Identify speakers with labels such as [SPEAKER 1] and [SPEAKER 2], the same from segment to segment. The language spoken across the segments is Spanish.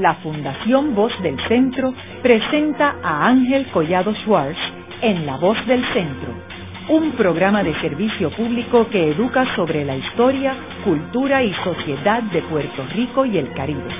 [SPEAKER 1] la Fundación Voz del Centro presenta a Ángel Collado Schwartz en La Voz del Centro, un programa de servicio público que educa sobre la historia, cultura y sociedad de Puerto Rico y el Caribe.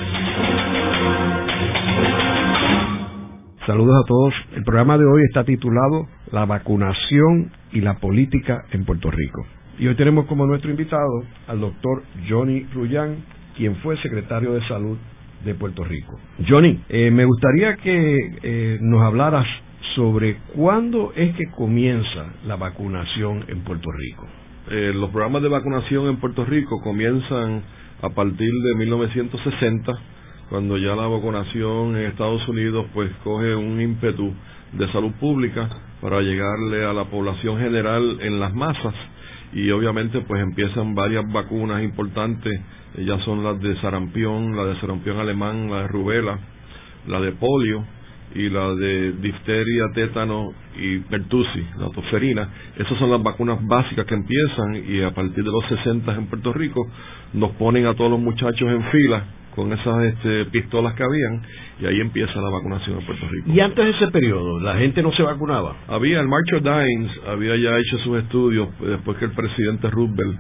[SPEAKER 2] Saludos a todos. El programa de hoy está titulado La vacunación y la política en Puerto Rico. Y hoy tenemos como nuestro invitado al doctor Johnny Rullán, quien fue secretario de Salud de Puerto Rico. Johnny, eh, me gustaría que eh, nos hablaras sobre cuándo es que comienza la vacunación en Puerto Rico.
[SPEAKER 3] Eh, los programas de vacunación en Puerto Rico comienzan a partir de 1960, cuando ya la vacunación en Estados Unidos pues coge un ímpetu de salud pública para llegarle a la población general en las masas y obviamente pues empiezan varias vacunas importantes, ya son las de sarampión, la de sarampión alemán, la de rubela, la de polio y la de difteria, tétano y pertussis, la toferina. Esas son las vacunas básicas que empiezan y a partir de los 60 en Puerto Rico nos ponen a todos los muchachos en fila con esas este, pistolas que habían y ahí empieza la vacunación en Puerto Rico.
[SPEAKER 2] ¿Y antes de ese periodo la gente no se vacunaba?
[SPEAKER 3] Había, el March of Dimes había ya hecho sus estudios después que el presidente Roosevelt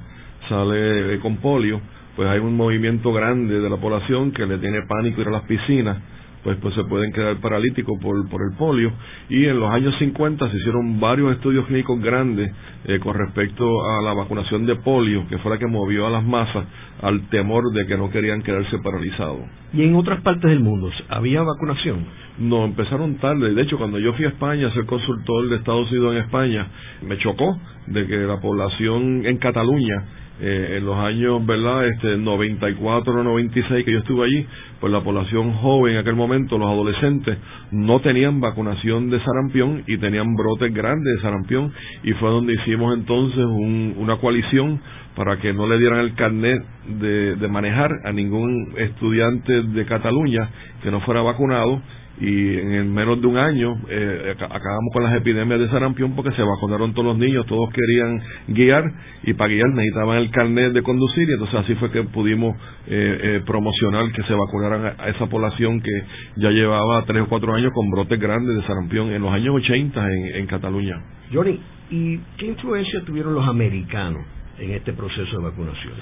[SPEAKER 3] sale con polio, pues hay un movimiento grande de la población que le tiene pánico ir a las piscinas pues, pues se pueden quedar paralíticos por, por el polio. Y en los años 50 se hicieron varios estudios clínicos grandes eh, con respecto a la vacunación de polio, que fue la que movió a las masas al temor de que no querían quedarse paralizados.
[SPEAKER 2] ¿Y en otras partes del mundo había vacunación?
[SPEAKER 3] No, empezaron tarde. De hecho, cuando yo fui a España a ser consultor de Estados Unidos en España, me chocó de que la población en Cataluña eh, en los años, ¿verdad? Este, 94 o 96 que yo estuve allí, pues la población joven en aquel momento, los adolescentes, no tenían vacunación de sarampión y tenían brotes grandes de sarampión y fue donde hicimos entonces una coalición para que no le dieran el carnet de, de manejar a ningún estudiante de Cataluña que no fuera vacunado y en menos de un año eh, acabamos con las epidemias de sarampión porque se vacunaron todos los niños, todos querían guiar y para guiar necesitaban el carnet de conducir y entonces así fue que pudimos eh, eh, promocionar que se vacunaran a, esa población que ya llevaba tres o cuatro años con brotes grandes de sarampión en los años 80 en, en Cataluña.
[SPEAKER 2] Johnny, ¿y qué influencia tuvieron los americanos en este proceso de vacunación?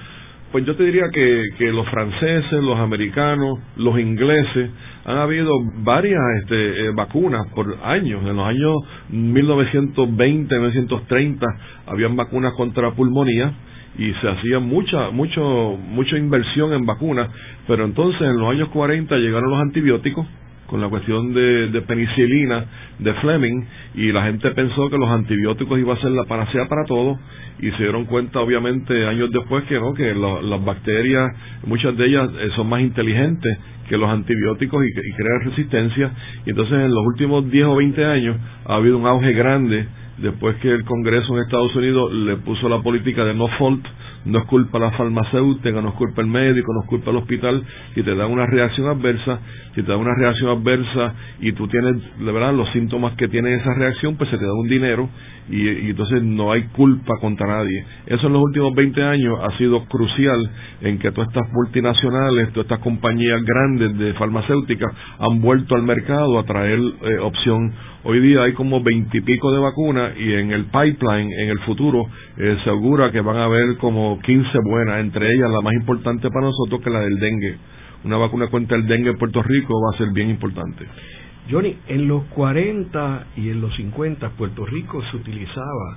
[SPEAKER 3] Pues yo te diría que, que los franceses, los americanos, los ingleses, han habido varias este, eh, vacunas por años. En los años 1920, 1930, habían vacunas contra pulmonía y se hacía mucha, mucho, mucha inversión en vacunas, pero entonces en los años 40 llegaron los antibióticos con la cuestión de, penicilina de Fleming y la gente pensó que los antibióticos iba a ser la panacea para todo y se dieron cuenta obviamente años después que no que las bacterias muchas de ellas eh, son más inteligentes que los antibióticos y, crean resistencia. Y entonces en los últimos 10 o 20 años ha habido un auge grande después que el Congreso en Estados Unidos le puso la política de no fault no es culpa la farmacéutica, no es culpa el médico, no es culpa el hospital, si te dan una reacción adversa, si te dan una reacción adversa y tú tienes, de verdad, los síntomas que tiene esa reacción, pues se te da un dinero y, y, entonces no hay culpa contra nadie. Eso en los últimos 20 años ha sido crucial en que todas estas multinacionales, todas estas compañías grandes de farmacéuticas han vuelto al mercado a traer eh, opción. Hoy día hay como veintipico de vacunas y en el pipeline, en el futuro, eh, segura que van a haber como 15 buenas, entre ellas la más importante para nosotros que la del dengue. Una vacuna contra el dengue en Puerto Rico va a ser bien importante.
[SPEAKER 2] Johnny, en los 40 y en los 50 Puerto Rico se utilizaba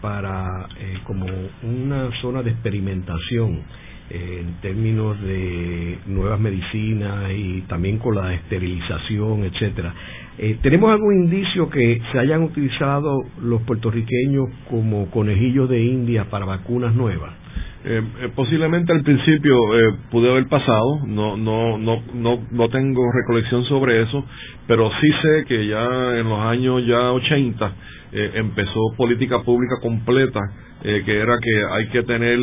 [SPEAKER 2] para eh, como una zona de experimentación eh, en términos de nuevas medicinas y también con la esterilización, etcétera. Eh, ¿Tenemos algún indicio que se hayan utilizado los puertorriqueños como conejillos de India para vacunas nuevas?
[SPEAKER 3] Eh, eh, posiblemente al principio pude haber pasado, no, no, no, no, no tengo recolección sobre eso, pero sí sé que ya en los años ya 80 eh, empezó política pública completa, que era que hay que tener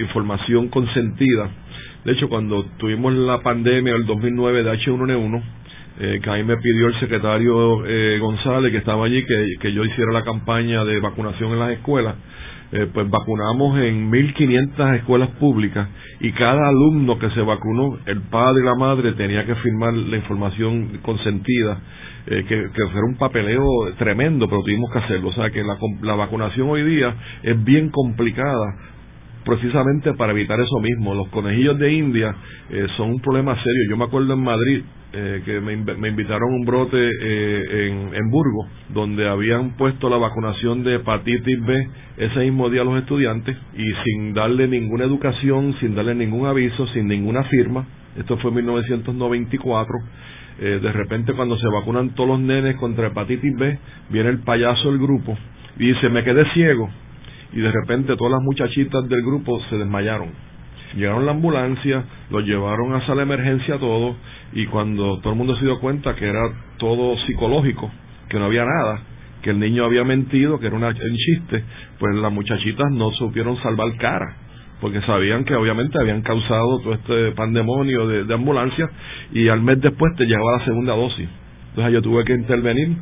[SPEAKER 3] información consentida. De hecho, cuando tuvimos la pandemia del 2009 de H1N1, eh, que ahí me pidió el secretario eh, González, que estaba allí, que, que yo hiciera la campaña de vacunación en las escuelas. Eh, pues vacunamos en 1.500 escuelas públicas y cada alumno que se vacunó, el padre y la madre tenía que firmar la información consentida, eh, que, que un papeleo tremendo, pero tuvimos que hacerlo. O sea que la, la vacunación hoy día es bien complicada precisamente para evitar eso mismo. Los conejillos de India eh, son un problema serio. Yo me acuerdo en Madrid eh, que me, invitaron un brote eh, en, en Burgos, donde habían puesto la vacunación de hepatitis B ese mismo día a los estudiantes y sin darle ninguna educación, sin darle ningún aviso, sin ninguna firma. Esto fue en 1994. de repente cuando se vacunan todos los nenes contra hepatitis B, viene el payaso del grupo y dice, me quedé ciego y de repente todas las muchachitas del grupo se desmayaron. Llegaron la ambulancia, los llevaron a sala de emergencia todo y cuando todo el mundo se dio cuenta que era todo psicológico, que no había nada, que el niño había mentido, que era una, un chiste, pues las muchachitas no supieron salvar cara, porque sabían que obviamente habían causado todo este pandemonio de, de ambulancia y al mes después te llegaba la segunda dosis. Entonces yo tuve que intervenir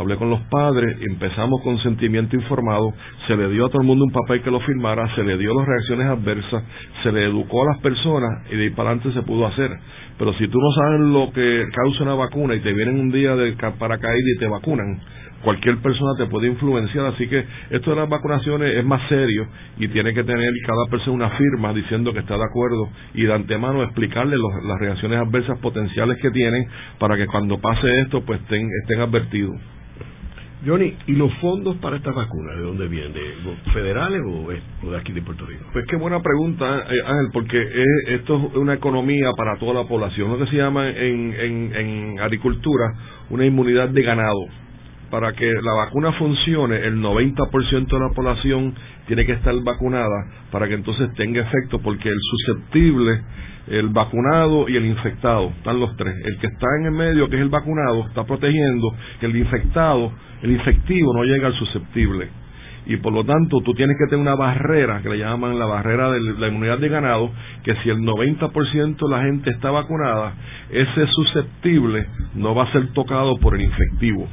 [SPEAKER 3] hablé con los padres, empezamos con sentimiento informado, se le dio a todo el mundo un papel que lo firmara, se le dio las reacciones adversas, se le educó a las personas y de ahí para adelante se pudo hacer. Pero si tú no sabes lo que causa una vacuna y te vienen un día de paracaídas y te vacunan, cualquier persona te puede influenciar, así que esto de las vacunaciones es más serio y tiene que tener cada persona una firma diciendo que está de acuerdo y de antemano explicarle las reacciones adversas potenciales que tienen para que cuando pase esto pues estén, estén advertidos.
[SPEAKER 2] Johnny, ¿y los fondos para estas vacunas de dónde vienen? ¿De federales o, de aquí de Puerto Rico?
[SPEAKER 3] Pues qué buena pregunta, eh, Ángel, porque esto es una economía para toda la población, lo que se llama en, en, en agricultura una inmunidad de ganado. Para que la vacuna funcione, el 90% de la población tiene que estar vacunada para que entonces tenga efecto, porque el susceptible el vacunado y el infectado, están los tres. El que está en el medio, que es el vacunado, está protegiendo que el infectado, el infectivo no llega al susceptible. Y por lo tanto, tú tienes que tener una barrera, que le llaman la barrera de la inmunidad de ganado, que si el 90% de la gente está vacunada, ese susceptible no va a ser tocado por el infectivo.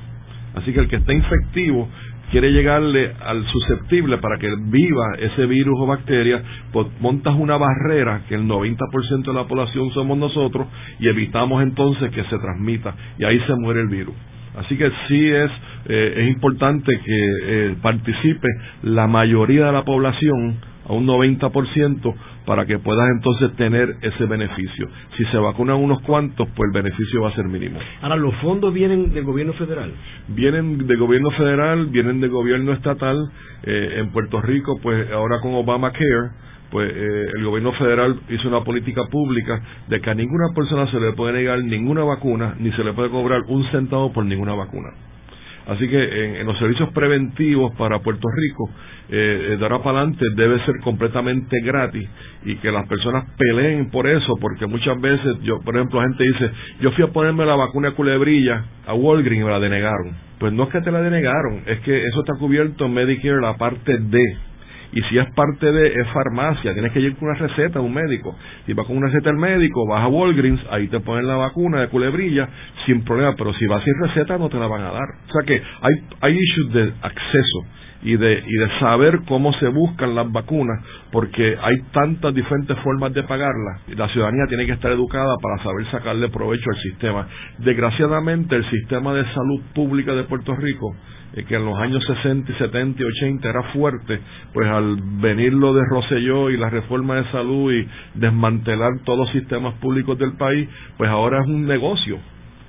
[SPEAKER 3] Así que el que está infectivo quiere llegarle al susceptible para que viva ese virus o bacteria, pues montas una barrera que el 90% de la población somos nosotros y evitamos entonces que se transmita y ahí se muere el virus. Así que sí es, eh, es importante que eh, participe la mayoría de la población a un 90% para que puedas entonces tener ese beneficio. Si se vacunan unos cuantos, pues el beneficio va a ser mínimo.
[SPEAKER 2] Ahora, ¿los fondos vienen del gobierno federal?
[SPEAKER 3] Vienen del gobierno federal, vienen del gobierno estatal. Eh, en Puerto Rico, pues ahora con Obamacare, pues eh, el gobierno federal hizo una política pública de que a ninguna persona se le puede negar ninguna vacuna, ni se le puede cobrar un centavo por ninguna vacuna. Así que en, los servicios preventivos para Puerto Rico, eh, eh, de ahora para adelante debe ser completamente gratis y que las personas peleen por eso, porque muchas veces, yo por ejemplo, la gente dice, yo fui a ponerme la vacuna culebrilla a Walgreens y me la denegaron. Pues no es que te la denegaron, es que eso está cubierto en Medicare, la parte D y si es parte de es farmacia, tienes que ir con una receta a un médico. Si vas con una receta al médico, vas a Walgreens, ahí te ponen la vacuna de culebrilla sin problema, pero si vas sin receta no te la van a dar. O sea que hay, hay issues de acceso y de, y de saber cómo se buscan las vacunas, porque hay tantas diferentes formas de pagarlas. La ciudadanía tiene que estar educada para saber sacarle provecho al sistema. Desgraciadamente, el sistema de salud pública de Puerto Rico eh, que en los años 60 y 70 y 80 era fuerte, pues al venir lo de Rosselló y la reforma de salud y desmantelar todos los sistemas públicos del país, pues ahora es un negocio.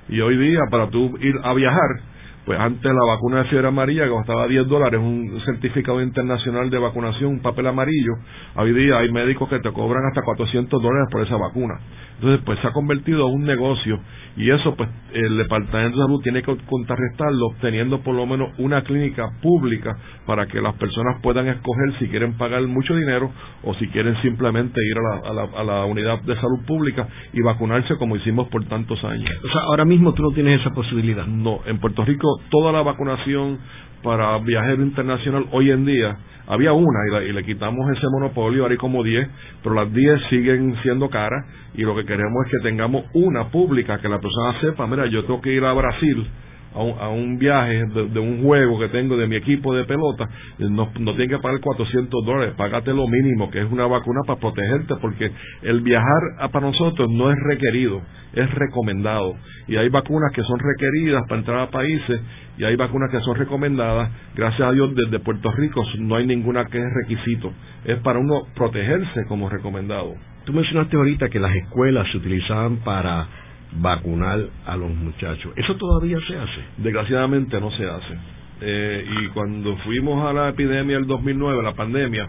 [SPEAKER 3] Y hoy día, para tú ir a viajar, pues antes la vacuna de fiebre amarilla que costaba 10 dólares, un certificado internacional de vacunación, un papel amarillo, hoy día hay médicos que te cobran hasta 400 dólares por esa vacuna. Entonces, pues se ha convertido en un negocio y eso, pues el Departamento de Salud tiene que contrarrestarlo teniendo por lo menos una clínica pública para que las personas puedan escoger si quieren pagar mucho dinero o si quieren simplemente ir a la, a la, unidad de salud pública y vacunarse como hicimos por tantos años.
[SPEAKER 2] O sea, ahora mismo tú no tienes esa posibilidad.
[SPEAKER 3] No, en Puerto Rico toda la vacunación para viajero internacional hoy en día, había una y, le quitamos ese monopolio, ahora hay como 10, pero las 10 siguen siendo caras y lo que queremos es que tengamos una pública, que la persona sepa, mira, yo tengo que ir a Brasil a un, viaje de, un juego que tengo de mi equipo de pelota, no, no tiene que pagar 400 dólares, págate lo mínimo, que es una vacuna para protegerte, porque el viajar para nosotros no es requerido, es recomendado. Y hay vacunas que son requeridas para entrar a países y hay vacunas que son recomendadas. Gracias a Dios, desde Puerto Rico no hay ninguna que es requisito, es para uno protegerse como recomendado.
[SPEAKER 2] Tú mencionaste ahorita que las escuelas se utilizaban para vacunar a los muchachos. ¿Eso todavía se hace?
[SPEAKER 3] Desgraciadamente no se hace. Eh, y cuando fuimos a la epidemia del 2009, la pandemia,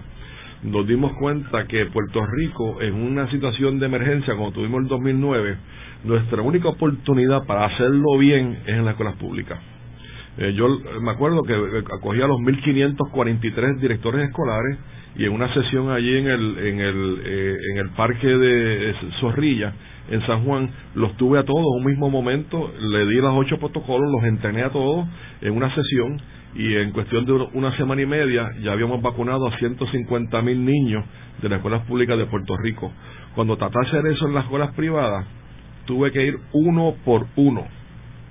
[SPEAKER 3] nos dimos cuenta que Puerto Rico, en una situación de emergencia como tuvimos el 2009, nuestra única oportunidad para hacerlo bien es en las escuelas públicas. Eh, yo me acuerdo que acogí a los 1.543 directores escolares y en una sesión allí en el, en el, eh, en el parque de Zorrilla, en San Juan, los tuve a todos en un mismo momento, le di los ocho protocolos, los entrené a todos en una sesión y en cuestión de una semana y media ya habíamos vacunado a 150 mil niños de las escuelas públicas de Puerto Rico. Cuando traté de hacer eso en las escuelas privadas, tuve que ir uno por uno.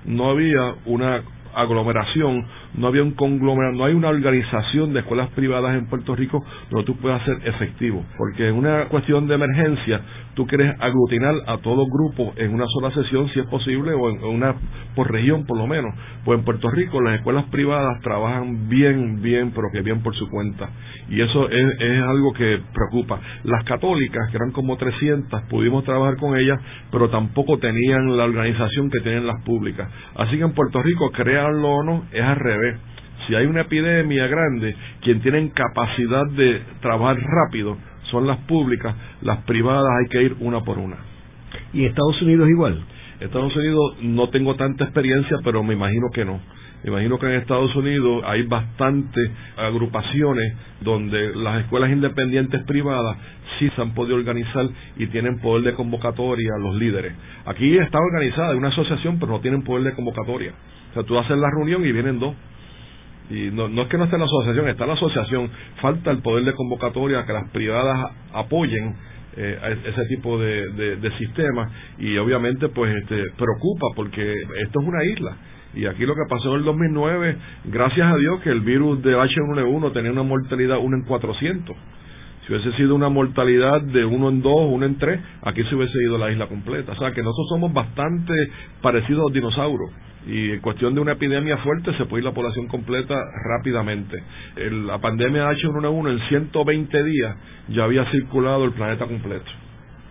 [SPEAKER 3] No había una aglomeración, no había un conglomerado, no hay una organización de escuelas privadas en Puerto Rico donde tú puedas ser efectivo. Porque en una cuestión de emergencia, tú quieres aglutinar a todo grupo en una sola sesión, si es posible, o en una por región por lo menos. Pues en Puerto Rico las escuelas privadas trabajan bien, bien, pero que bien por su cuenta. Y eso es, algo que preocupa. Las católicas, que eran como 300, pudimos trabajar con ellas, pero tampoco tenían la organización que tienen las públicas. Así que en Puerto Rico, créanlo o no, es al revés si hay una epidemia grande, quien tienen capacidad de trabajar rápido son las públicas, las privadas hay que ir una por una.
[SPEAKER 2] ¿Y Estados Unidos igual?
[SPEAKER 3] Estados Unidos no tengo tanta experiencia, pero me imagino que no. Me imagino que en Estados Unidos hay bastantes agrupaciones donde las escuelas independientes privadas sí se han podido organizar y tienen poder de convocatoria los líderes. Aquí está organizada, una asociación, pero no tienen poder de convocatoria. O sea, tú haces la reunión y vienen dos. Y no, no es que no esté la asociación, está la asociación, falta el poder de convocatoria, que las privadas apoyen eh, ese tipo de, de, sistemas. Y obviamente pues este, preocupa porque esto es una isla. Y aquí lo que pasó en el 2009, gracias a Dios que el virus de H1N1 tenía una mortalidad 1 en 400. Si hubiese sido una mortalidad de 1 en 2, 1 en 3, aquí se hubiese ido la isla completa. O sea que nosotros somos bastante parecidos a los dinosaurios y en cuestión de una epidemia fuerte se puede ir la población completa rápidamente. la pandemia H1N1 en 120 días ya había circulado el planeta completo.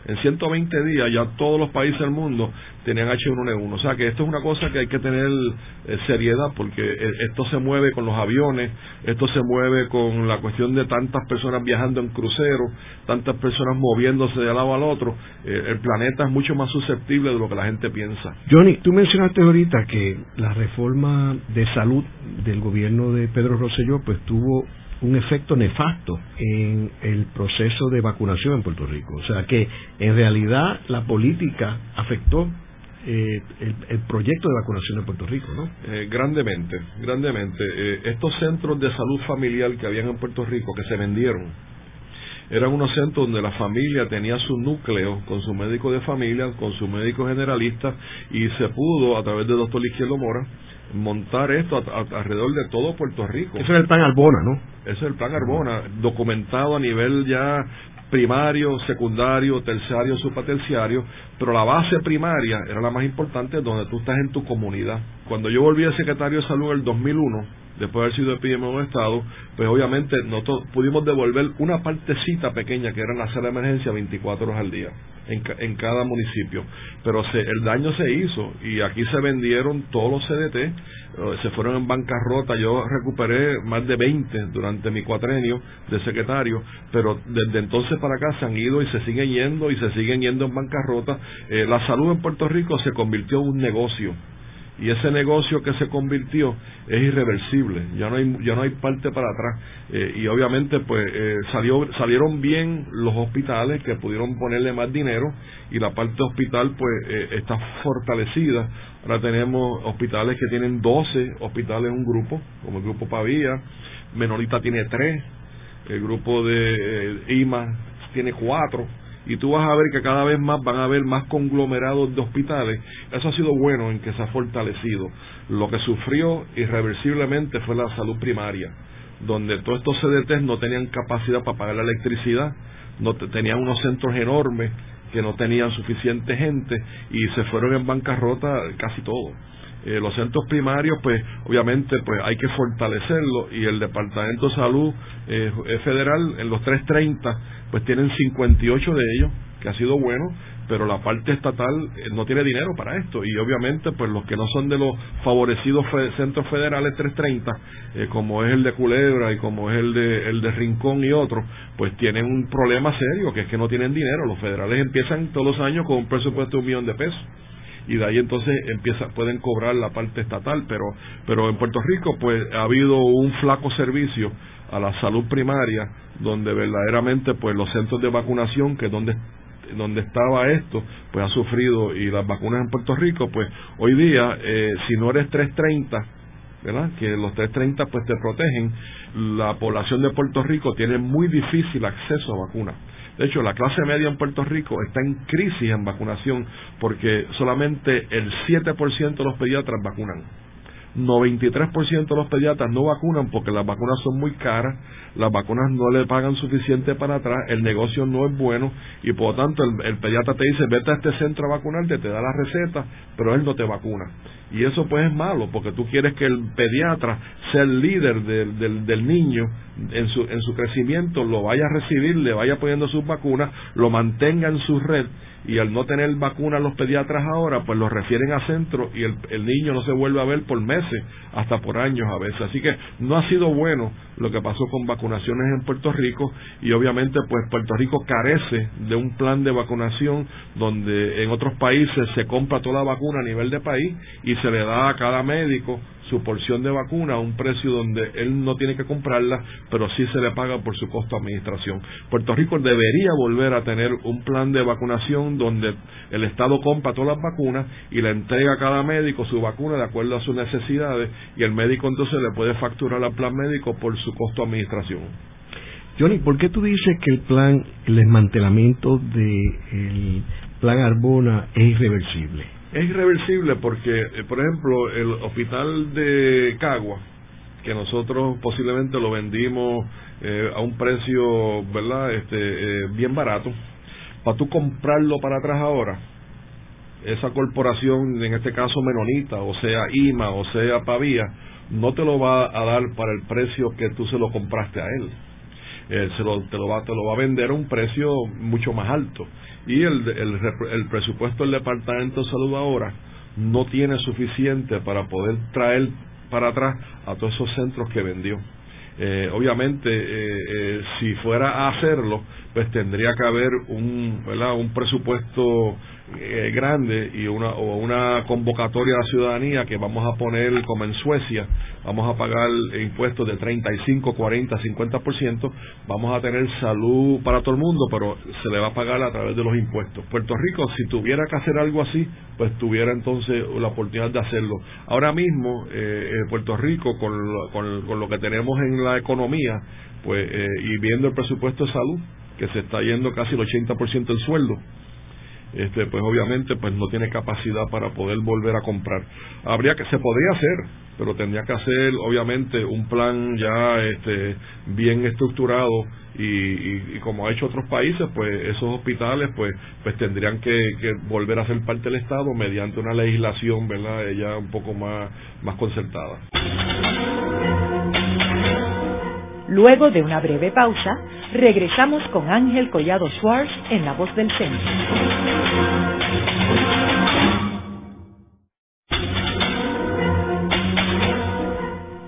[SPEAKER 3] En 120 días ya todos los países del mundo tenían H1N1. O sea que esto es una cosa que hay que tener eh, seriedad porque eh, esto se mueve con los aviones, esto se mueve con la cuestión de tantas personas viajando en crucero, tantas personas moviéndose de lado al otro. Eh, el planeta es mucho más susceptible de lo que la gente piensa.
[SPEAKER 2] Johnny, tú mencionaste ahorita que la reforma de salud del gobierno de Pedro Rosselló pues tuvo un efecto nefasto en el proceso de vacunación en Puerto Rico. O sea que en realidad la política afectó eh, el, proyecto de vacunación en Puerto Rico, ¿no?
[SPEAKER 3] Eh, grandemente, grandemente. Eh, estos centros de salud familiar que habían en Puerto Rico, que se vendieron, eran unos centros donde la familia tenía su núcleo con su médico de familia, con su médico generalista, y se pudo, a través del doctor Izquierdo Mora, montar esto alrededor de todo Puerto Rico.
[SPEAKER 2] Ese es el plan Arbona, ¿no?
[SPEAKER 3] Ese es el plan Arbona, documentado a nivel ya primario, secundario, terciario, supraterciario, pero la base primaria era la más importante donde tú estás en tu comunidad. Cuando yo volví a secretario de salud en el 2001, después de haber sido epidemiólogo de Estado, pues obviamente nosotros pudimos devolver una partecita pequeña que era la sala de emergencia 24 horas al día en, en cada municipio. Pero se, el daño se hizo y aquí se vendieron todos los CDT, eh, se fueron en bancarrota. Yo recuperé más de 20 durante mi cuatrenio de secretario, pero desde entonces para acá se han ido y se siguen yendo y se siguen yendo en bancarrota. Eh, la salud en Puerto Rico se convirtió en un negocio y ese negocio que se convirtió es irreversible. Ya no hay ya no hay parte para atrás. Eh, y obviamente pues eh, salió salieron bien los hospitales que pudieron ponerle más dinero y la parte hospital pues eh, está fortalecida. Ahora tenemos hospitales que tienen 12 hospitales en un grupo como el grupo Pavía. Menolita tiene 3 el grupo de IMA tiene 4 y tú vas a ver que cada vez más van a haber más conglomerados de hospitales. Eso ha sido bueno en que se ha fortalecido. Lo que sufrió irreversiblemente fue la salud primaria, donde todos estos CDTs no tenían capacidad para pagar la electricidad, no tenían unos centros enormes que no tenían suficiente gente y se fueron en bancarrota casi todo. Eh, los centros primarios, pues obviamente pues hay que fortalecerlo. Y el Departamento de Salud eh, Federal en los 330 pues tienen 58 de ellos, que ha sido bueno, pero la parte estatal eh, no tiene dinero para esto. Y obviamente pues los que no son de los favorecidos centros federales 330 eh, como es el de Culebra y como es el de el de Rincón y otros pues tienen un problema serio que es que no tienen dinero. Los federales empiezan todos los años con un presupuesto de un millón de pesos y de ahí entonces empieza pueden cobrar la parte estatal pero pero en Puerto Rico pues ha habido un flaco servicio a la salud primaria donde verdaderamente pues los centros de vacunación que donde donde estaba esto pues ha sufrido y las vacunas en Puerto Rico pues hoy día eh, si no eres 330 ¿verdad? que los 330 pues te protegen la población de Puerto Rico tiene muy difícil acceso a vacunas de hecho, la clase media en Puerto Rico está en crisis en vacunación porque solamente el 7% de los pediatras vacunan. 93% de los pediatras no vacunan porque las vacunas son muy caras, las vacunas no le pagan suficiente para atrás, el negocio no es bueno y por lo tanto el, pediatra te dice vete a este centro a vacunarte, te da la receta, pero él no te vacuna. Y eso pues es malo porque tú quieres que el pediatra sea el líder del, del niño en su, en su crecimiento, lo vaya a recibir, le vaya poniendo sus vacunas, lo mantenga en su red y al no tener vacunas los pediatras ahora, pues los refieren a centro y el, el, niño no se vuelve a ver por meses, hasta por años a veces. Así que no ha sido bueno lo que pasó con vacunaciones en Puerto Rico y obviamente pues Puerto Rico carece de un plan de vacunación donde en otros países se compra toda la vacuna a nivel de país y se le da a cada médico su porción de vacuna a un precio donde él no tiene que comprarla, pero sí se le paga por su costo de administración. Puerto Rico debería volver a tener un plan de vacunación donde el Estado compra todas las vacunas y le entrega a cada médico su vacuna de acuerdo a sus necesidades y el médico entonces le puede facturar al plan médico por su costo de administración.
[SPEAKER 2] Johnny, ¿por qué tú dices que el plan, el desmantelamiento del plan Arbona es irreversible?
[SPEAKER 3] Es irreversible porque, eh, por ejemplo, el hospital de Cagua, que nosotros posiblemente lo vendimos eh, a un precio, ¿verdad?, este, eh, bien barato, para tú comprarlo para atrás ahora, esa corporación, en este caso Menonita, o sea IMA, o sea Pavía, no te lo va a dar para el precio que tú se lo compraste a él. se lo, te, lo va, te lo va a vender a un precio mucho más alto y el, el, el presupuesto del Departamento de Salud ahora no tiene suficiente para poder traer para atrás a todos esos centros que vendió. Eh, obviamente, eh, eh, si fuera a hacerlo, pues tendría que haber un, ¿verdad? un presupuesto eh, grande y una, o una convocatoria a la ciudadanía que vamos a poner como en Suecia, vamos a pagar impuestos de 35, 40, 50%, vamos a tener salud para todo el mundo, pero se le va a pagar a través de los impuestos. Puerto Rico, si tuviera que hacer algo así, pues tuviera entonces la oportunidad de hacerlo. Ahora mismo, eh, Puerto Rico, con lo, con, lo que tenemos en la economía, pues eh, y viendo el presupuesto de salud, que se está yendo casi el 80% del sueldo, este, pues obviamente pues no tiene capacidad para poder volver a comprar. Habría que se podría hacer, pero tendría que hacer obviamente un plan ya este, bien estructurado y, como ha hecho otros países, pues esos hospitales pues pues tendrían que, volver a ser parte del Estado mediante una legislación, ¿verdad? Ya un poco más más concertada.
[SPEAKER 1] Luego de una breve pausa, regresamos con Ángel Collado Schwartz en La Voz del Centro.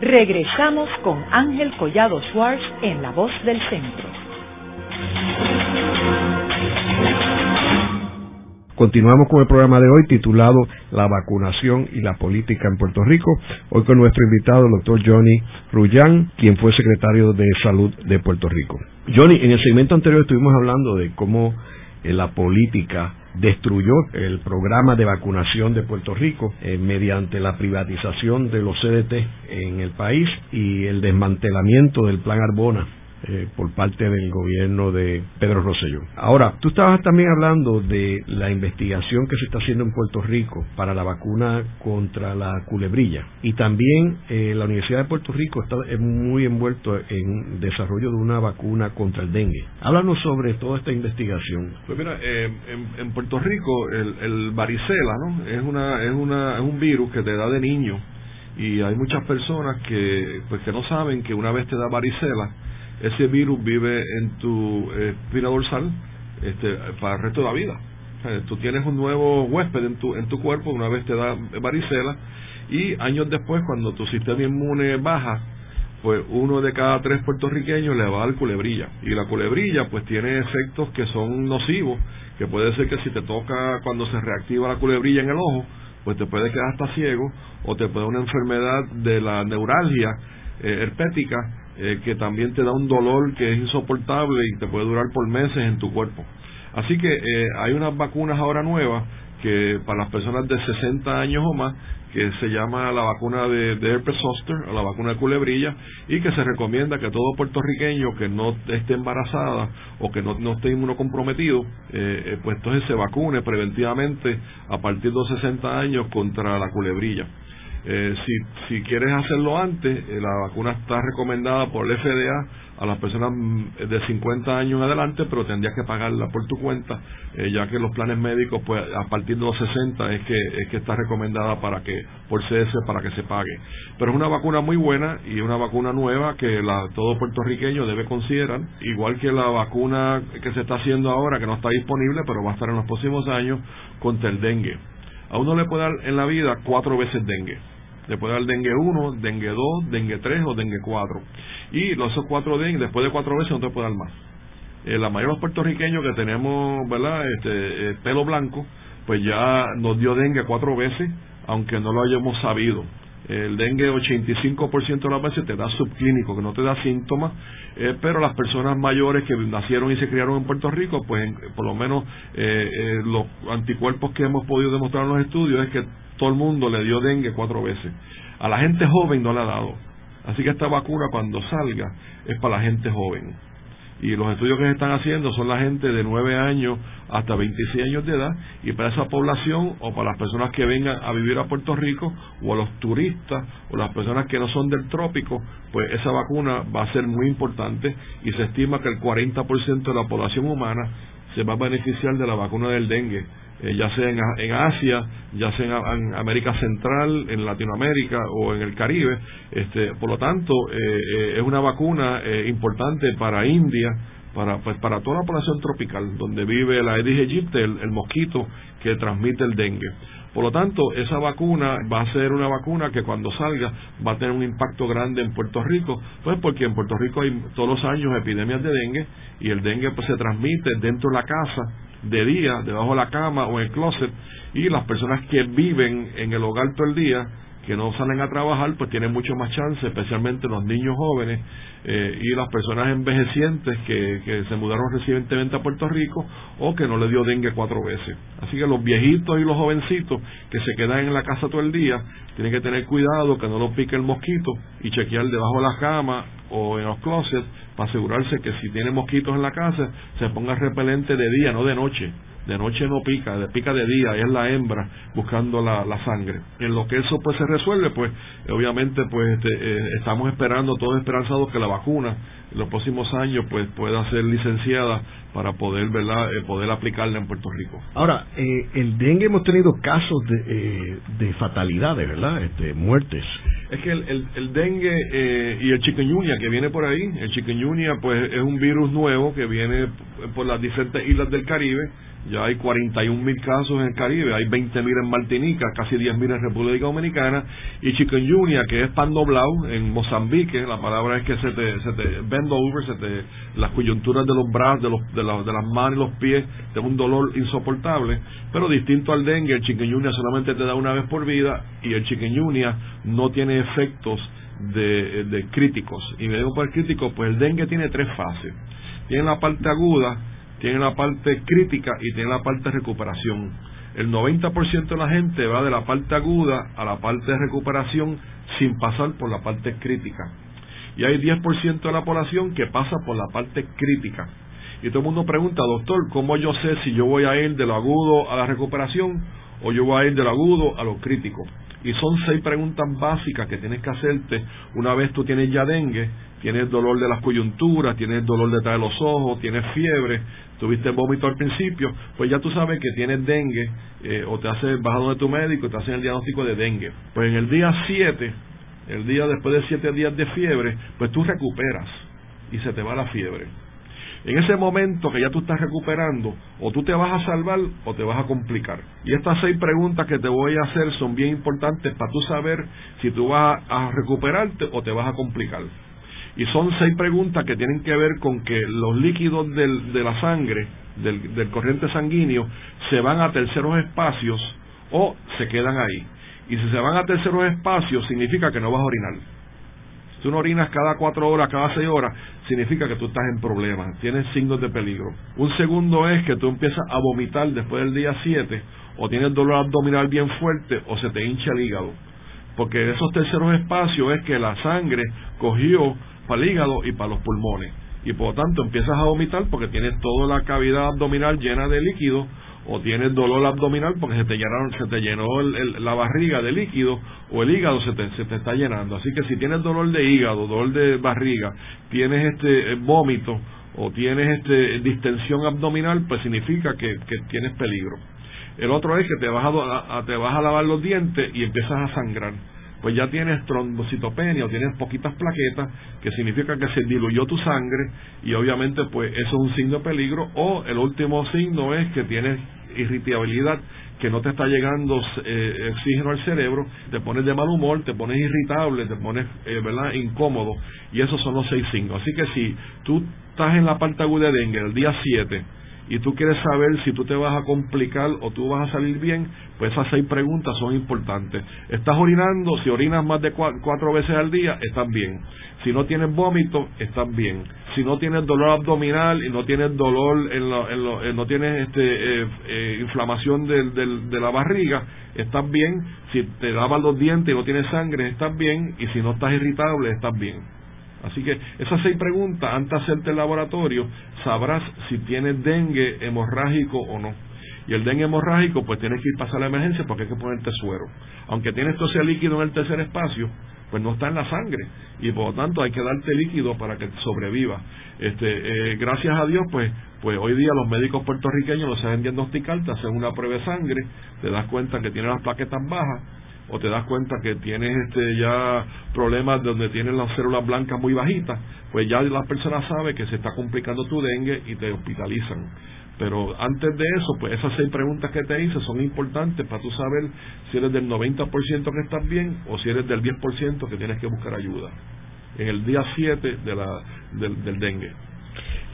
[SPEAKER 1] Regresamos con Ángel Collado Schwartz en La Voz del Centro.
[SPEAKER 2] Continuamos con el programa de hoy titulado La vacunación y la política en Puerto Rico. Hoy con nuestro invitado, el doctor Johnny Rullán, quien fue secretario de Salud de Puerto Rico. Johnny, en el segmento anterior estuvimos hablando de cómo eh, la política destruyó el programa de vacunación de Puerto Rico eh, mediante la privatización de los CDT en el país y el desmantelamiento del plan Arbona eh, por parte del gobierno de Pedro Rosselló. Ahora, tú estabas también hablando de la investigación que se está haciendo en Puerto Rico para la vacuna contra la culebrilla y también eh, la Universidad de Puerto Rico está muy envuelto en desarrollo de una vacuna contra el dengue. Háblanos sobre toda esta investigación.
[SPEAKER 3] Pues mira, eh, en, Puerto Rico el, varicela, ¿no? Es una es una es un virus que te da de niño y hay muchas personas que pues que no saben que una vez te da varicela ese virus vive en tu espina dorsal este, para el resto de la vida. tú tienes un nuevo huésped en tu, en tu cuerpo, una vez te da varicela, y años después, cuando tu sistema inmune baja, pues uno de cada tres puertorriqueños le va a dar culebrilla. Y la culebrilla, pues tiene efectos que son nocivos, que puede ser que si te toca cuando se reactiva la culebrilla en el ojo, pues te puede quedar hasta ciego, o te puede una enfermedad de la neuralgia eh, herpética, eh, que también te da un dolor que es insoportable y te puede durar por meses en tu cuerpo. Así que eh, hay unas vacunas ahora nuevas que para las personas de 60 años o más, que se llama la vacuna de, herpes zoster o la vacuna de culebrilla y que se recomienda que todo puertorriqueño que no esté embarazada o que no, no esté inmunocomprometido, eh, pues entonces se vacune preventivamente a partir de los 60 años contra la culebrilla. Eh, si, quieres hacerlo antes, eh, la vacuna está recomendada por el FDA a las personas mm, de 50 años adelante, pero tendrías que pagarla por tu cuenta, eh, ya que los planes médicos, pues a partir de los 60 es que es que está recomendada para que por CS para que se pague. Pero es una vacuna muy buena y una vacuna nueva que la, todo puertorriqueño debe considerar, igual que la vacuna que se está haciendo ahora, que no está disponible, pero va a estar en los próximos años contra el dengue. A uno le puede dar en la vida cuatro veces dengue le puede dar dengue 1, dengue 2, dengue 3 o dengue 4. Y los esos cuatro dengue, después de cuatro veces no te puede dar más. Eh, la mayoría de los puertorriqueños que tenemos, ¿verdad? Este, eh, pelo blanco, pues ya nos dio dengue cuatro veces, aunque no lo hayamos sabido. El dengue 85% de las veces te da subclínico, que no te da síntomas, eh, pero las personas mayores que nacieron y se criaron en Puerto Rico, pues por lo menos los anticuerpos que hemos podido demostrar en los estudios es que todo el mundo le dio dengue cuatro veces. A la gente joven no le ha dado. Así que esta vacuna cuando salga es para la gente joven. Y los estudios que se están haciendo son la gente de 9 años hasta 26 años de edad y para esa población o para las personas que vengan a vivir a Puerto Rico o a los turistas o las personas que no son del trópico, pues esa vacuna va a ser muy importante y se estima que el 40% de la población humana se va a beneficiar de la vacuna del dengue eh, ya sea en, Asia, ya sea en, América Central, en Latinoamérica o en el Caribe. Este, por lo tanto, eh, eh, es una vacuna importante para India, para, pues, para toda la población tropical, donde vive la Aedes aegypti, el, mosquito que transmite el dengue. Por lo tanto, esa vacuna va a ser una vacuna que cuando salga va a tener un impacto grande en Puerto Rico, pues porque en Puerto Rico hay todos los años epidemias de dengue y el dengue pues, se transmite dentro de la casa de día, debajo de la cama o en el closet, y las personas que viven en el hogar todo el día, que no salen a trabajar, pues tienen mucho más chance, especialmente los niños jóvenes eh, y las personas envejecientes que, que se mudaron recientemente a Puerto Rico o que no le dio dengue cuatro veces. Así que los viejitos y los jovencitos que se quedan en la casa todo el día tienen que tener cuidado que no los pique el mosquito y chequear debajo de la cama o en los closets para asegurarse que si tiene mosquitos en la casa se ponga repelente de día, no de noche. De noche no pica, de pica de día, es la hembra buscando la, sangre. En lo que eso pues se resuelve, pues obviamente pues este, eh, estamos esperando, todos esperanzados que la vacuna en los próximos años pues pueda ser licenciada para poder verdad eh, poder aplicarla en Puerto Rico.
[SPEAKER 2] Ahora, eh, el dengue hemos tenido casos de, de fatalidades, ¿verdad? Este, muertes
[SPEAKER 3] Es que el, el, dengue eh, y el chikungunya que viene por ahí, el chikungunya pues es un virus nuevo que viene por las diferentes islas del Caribe ya hay 41 mil casos en el Caribe, hay 20 mil en Martinica, casi 10 mil en República Dominicana, y chikungunya, que es pan doblado en Mozambique, la palabra es que se te, se te bend over, se te, las coyunturas de los brazos, de, los, de, de las manos y los pies, de un dolor insoportable, pero distinto al dengue, el chikungunya solamente te da una vez por vida, y el chikungunya no tiene efectos de, de críticos. Y me digo por crítico, pues el dengue tiene tres fases. Tiene la parte aguda, tiene la parte crítica y tiene la parte de recuperación. El 90% de la gente va de la parte aguda a la parte de recuperación sin pasar por la parte crítica. Y hay 10% de la población que pasa por la parte crítica. Y todo el mundo pregunta, doctor, ¿cómo yo sé si yo voy a ir de lo agudo a la recuperación o yo voy a ir de lo agudo a lo crítico? Y son seis preguntas básicas que tienes que hacerte una vez tú tienes ya dengue, tienes dolor de las coyunturas, tienes dolor detrás de los ojos, tienes fiebre, tuviste vómito al principio, pues ya tú sabes que tienes dengue eh, o te hace bajado de tu médico te hacen el diagnóstico de dengue. Pues en el día 7, el día después de 7 días de fiebre, pues tú recuperas y se te va la fiebre. En ese momento que ya tú estás recuperando, o tú te vas a salvar o te vas a complicar. Y estas seis preguntas que te voy a hacer son bien importantes para tú saber si tú vas a recuperarte o te vas a complicar. Y son seis preguntas que tienen que ver con que los líquidos de la sangre, del, del corriente sanguíneo, se van a terceros espacios o se quedan ahí. Y si se van a terceros espacios, significa que no vas a orinar. Si tú no orinas cada cuatro horas, cada seis horas, significa que tú estás en problemas, tienes signos de peligro. Un segundo es que tú empiezas a vomitar después del día siete, o tienes dolor abdominal bien fuerte, o se te hincha el hígado. Porque esos terceros espacios es que la sangre cogió para el hígado y para los pulmones. Y por lo tanto empiezas a vomitar porque tienes toda la cavidad abdominal llena de líquido o tienes dolor abdominal porque se te, llenaron, se te llenó la barriga de líquido o el hígado se te, se te está llenando. Así que si tienes dolor de hígado, dolor de barriga, tienes este eh, vómito o tienes este distensión abdominal, pues significa que, tienes peligro. El otro es que te vas a, te vas a lavar los dientes y empiezas a sangrar pues ya tienes trombocitopenia o tienes poquitas plaquetas, que significa que se diluyó tu sangre y obviamente pues eso es un signo de peligro o el último signo es que tienes irritabilidad que no te está llegando eh, oxígeno al cerebro, te pones de mal humor, te pones irritable, te pones eh, ¿verdad? incómodo y esos son los seis signos. Así que si tú estás en la parte aguda de dengue el día 7 y tú quieres saber si tú te vas a complicar o tú vas a salir bien, pues esas seis preguntas son importantes. ¿Estás orinando? Si orinas más de cuatro, veces al día, estás bien. Si no tienes vómito, estás bien. Si no tienes dolor abdominal y no tienes dolor, en lo, en no tienes este, eh, eh, inflamación de la barriga, estás bien. Si te lavas los dientes y no tienes sangre, estás bien. Y si no estás irritable, estás bien. Así que esas seis preguntas, antes de hacerte el laboratorio, sabrás si tienes dengue hemorrágico o no. Y el dengue hemorrágico, pues tienes que ir pasar la emergencia porque hay que ponerte suero. Aunque tienes ese líquido en el tercer espacio, pues no está en la sangre y por lo tanto hay que darte líquido para que sobreviva. Este, eh, gracias a Dios, pues, pues hoy día los médicos puertorriqueños lo saben diagnosticar, te hacen una prueba de sangre, te das cuenta que tienes las plaquetas bajas o te das cuenta que tienes este ya problemas donde tienes las células blancas muy bajitas, pues ya la persona sabe que se está complicando tu dengue y te hospitalizan. Pero antes de eso, pues esas seis preguntas que te hice son importantes para tú saber si eres del 90% que estás bien o si eres del 10% que tienes que buscar ayuda. En el día 7 de la, del, del dengue.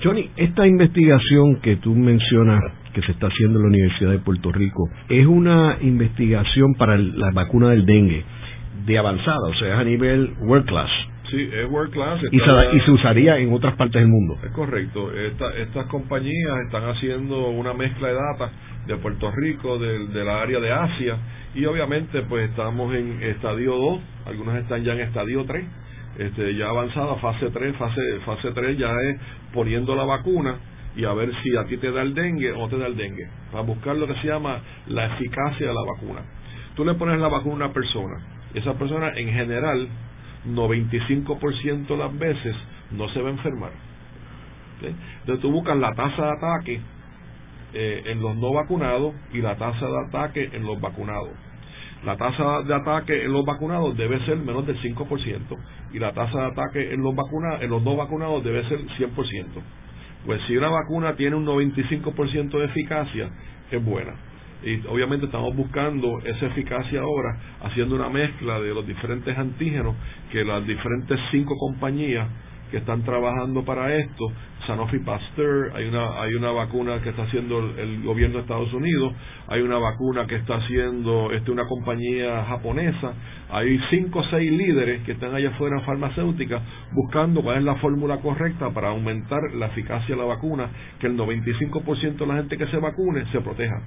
[SPEAKER 2] Johnny, esta investigación que tú mencionas que se está haciendo en la Universidad de Puerto Rico es una investigación para la vacuna del dengue de avanzada, o sea, es a nivel world class.
[SPEAKER 3] Sí, es world class.
[SPEAKER 2] Y se, usaría en otras partes del mundo.
[SPEAKER 3] Es correcto. estas compañías están haciendo una mezcla de datos de Puerto Rico, del, de la área de Asia, y obviamente pues estamos en estadio 2, algunos están ya en estadio 3, este, ya avanzada, fase 3, fase, fase 3 ya es poniendo la vacuna y a ver si a ti te da el dengue o te da el dengue, para buscar lo que se llama la eficacia de la vacuna. Tú le pones la vacuna a una persona, esa persona en general, 95% de las veces no se va a enfermar. Entonces tú buscas la tasa de ataque eh, en los no vacunados y la tasa de ataque en los vacunados. la tasa de ataque en los vacunados debe ser menos del 5% y la tasa de ataque en los vacunados, en los no vacunados debe ser 100%. Pues si una vacuna tiene un 95% de eficacia, es buena. Y obviamente estamos buscando esa eficacia ahora, haciendo una mezcla de los diferentes antígenos que las diferentes cinco compañías que están trabajando para esto, Sanofi Pasteur, hay una, hay una vacuna que está haciendo el, gobierno de Estados Unidos, hay una vacuna que está haciendo este, una compañía japonesa, hay cinco o seis líderes que están allá afuera en farmacéutica buscando cuál es la fórmula correcta para aumentar la eficacia de la vacuna, que el 95% de la gente que se vacune se proteja.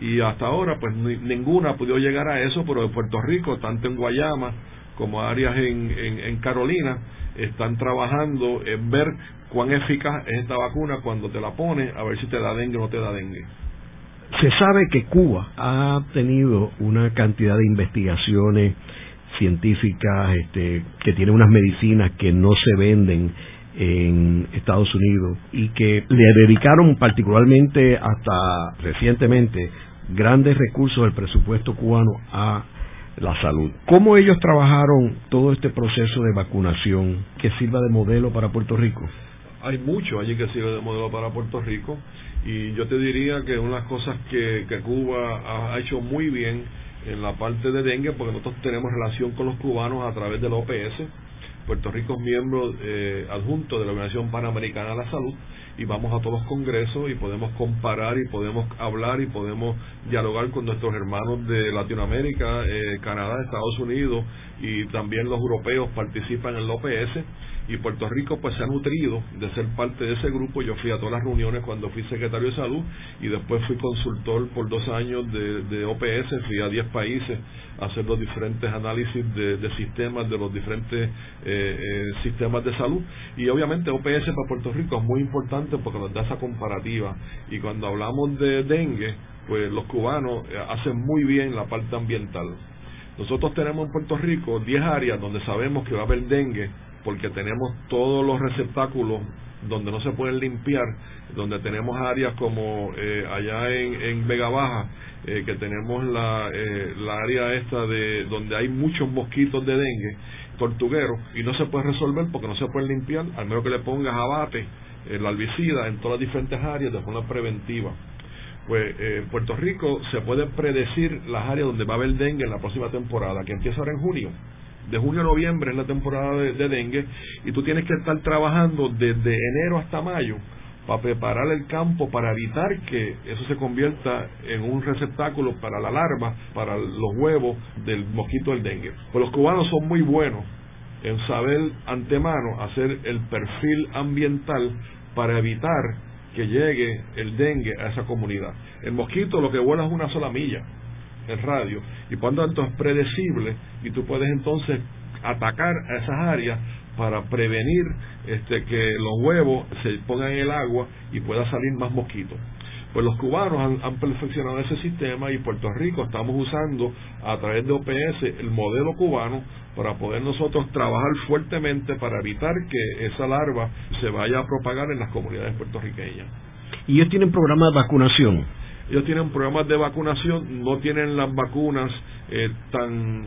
[SPEAKER 3] Y hasta ahora pues ninguna ha llegar a eso, pero en Puerto Rico, tanto en Guayama como áreas en, en Carolina, están trabajando en ver cuán eficaz es esta vacuna cuando te la pones, a ver si te da dengue o no te da dengue.
[SPEAKER 2] Se sabe que Cuba ha tenido una cantidad de investigaciones científicas este, que tiene unas medicinas que no se venden en Estados Unidos y que le dedicaron particularmente hasta recientemente grandes recursos del presupuesto cubano a la salud. ¿Cómo ellos trabajaron todo este proceso de vacunación que sirva de modelo para Puerto Rico?
[SPEAKER 3] Hay mucho allí que sirve de modelo para Puerto Rico y yo te diría que una de las cosas que, que Cuba ha hecho muy bien en la parte de dengue, porque nosotros tenemos relación con los cubanos a través del OPS, Puerto Rico es miembro eh, adjunto de la Organización Panamericana de la Salud y vamos a todos los congresos y podemos comparar y podemos hablar y podemos dialogar con nuestros hermanos de Latinoamérica, eh, Canadá, Estados Unidos y también los europeos participan en el OPS y Puerto Rico pues se ha nutrido de ser parte de ese grupo. Yo fui a todas las reuniones cuando fui secretario de salud y después fui consultor por dos años de, OPS, fui a 10 países a hacer los diferentes análisis de, sistemas, de los diferentes eh, eh, sistemas de salud. Y obviamente OPS para Puerto Rico es muy importante porque nos da esa comparativa. Y cuando hablamos de dengue, pues los cubanos eh, hacen muy bien la parte ambiental. Nosotros tenemos en Puerto Rico 10 áreas donde sabemos que va a haber dengue porque tenemos todos los receptáculos donde no se pueden limpiar, donde tenemos áreas como eh, allá en, Vega Baja, eh, que tenemos la, eh, la área esta de donde hay muchos mosquitos de dengue, tortugueros, y no se puede resolver porque no se pueden limpiar, al menos que le pongas abate, el albicida en todas las diferentes áreas de forma preventiva. Pues en Puerto Rico se puede predecir las áreas donde va a haber dengue en la próxima temporada, que empieza ahora en junio de junio a noviembre es la temporada de, dengue y tú tienes que estar trabajando desde enero hasta mayo para preparar el campo para evitar que eso se convierta en un receptáculo para la larva, para los huevos del mosquito del dengue. Pues los cubanos son muy buenos en saber antemano hacer el perfil ambiental para evitar que llegue el dengue a esa comunidad. El mosquito lo que vuela es una sola milla el radio y por lo es predecible y tú puedes entonces atacar a esas áreas para prevenir este, que los huevos se pongan en el agua y pueda salir más mosquitos. Pues los cubanos han, perfeccionado ese sistema y Puerto Rico estamos usando a través de OPS el modelo cubano para poder nosotros trabajar fuertemente para evitar que esa larva se vaya a propagar en las comunidades puertorriqueñas.
[SPEAKER 2] ¿Y ellos tienen programas de vacunación?
[SPEAKER 3] Ellos tienen programas de vacunación, no tienen las vacunas eh, tan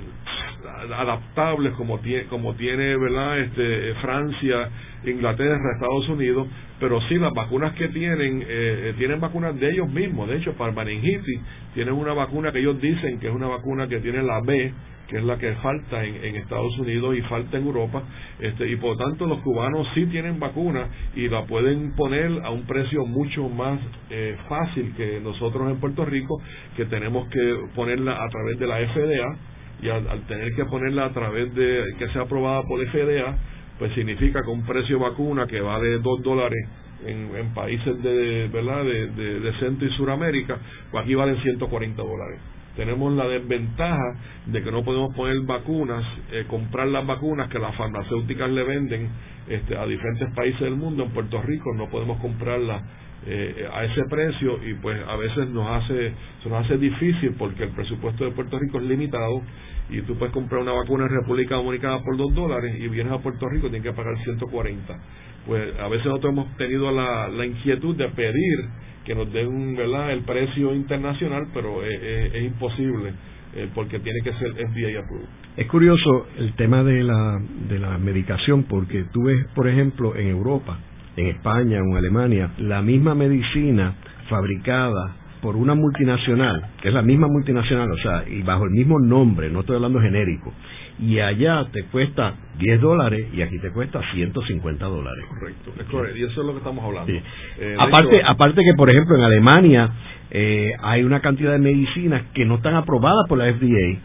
[SPEAKER 3] adaptables como tiene, como tiene ¿verdad? Este, Francia, Inglaterra, Estados Unidos, pero sí las vacunas que tienen, eh, eh, tienen vacunas de ellos mismos. De hecho, para meningitis tienen una vacuna que ellos dicen que es una vacuna que tiene la B, que es la que falta en, Estados Unidos y falta en Europa, este, y por tanto los cubanos sí tienen vacuna y la pueden poner a un precio mucho más eh, fácil que nosotros en Puerto Rico, que tenemos que ponerla a través de la FDA y al, tener que ponerla a través de que sea aprobada por FDA, pues significa que un precio de vacuna que vale dos dólares en, países de, ¿verdad? De, de, Centro y Suramérica, pues aquí valen 140 dólares tenemos la desventaja de que no podemos poner vacunas, eh, comprar las vacunas que las farmacéuticas le venden este, a diferentes países del mundo. En Puerto Rico no podemos comprarlas eh, a ese precio y pues a veces nos hace, se nos hace difícil porque el presupuesto de Puerto Rico es limitado y tú puedes comprar una vacuna en República Dominicana por dos dólares y vienes a Puerto Rico y tienes que pagar 140. Pues a veces nosotros hemos tenido la inquietud de pedir que nos den ¿verdad? el precio internacional, pero es, imposible eh, porque tiene que ser FDA approved.
[SPEAKER 2] Es curioso el tema de la, de la medicación, porque tú ves, por ejemplo, en Europa, en España o en Alemania, la misma medicina fabricada por una multinacional, que es la misma multinacional, o sea, y bajo el mismo nombre, no estoy hablando genérico, y allá te cuesta 10 dólares y aquí te cuesta 150 dólares.
[SPEAKER 3] Correcto, es correcto, y eso es lo que estamos hablando.
[SPEAKER 2] Eh, aparte, aparte que, por ejemplo, en Alemania eh, hay una cantidad de medicinas que no están aprobadas por la FDA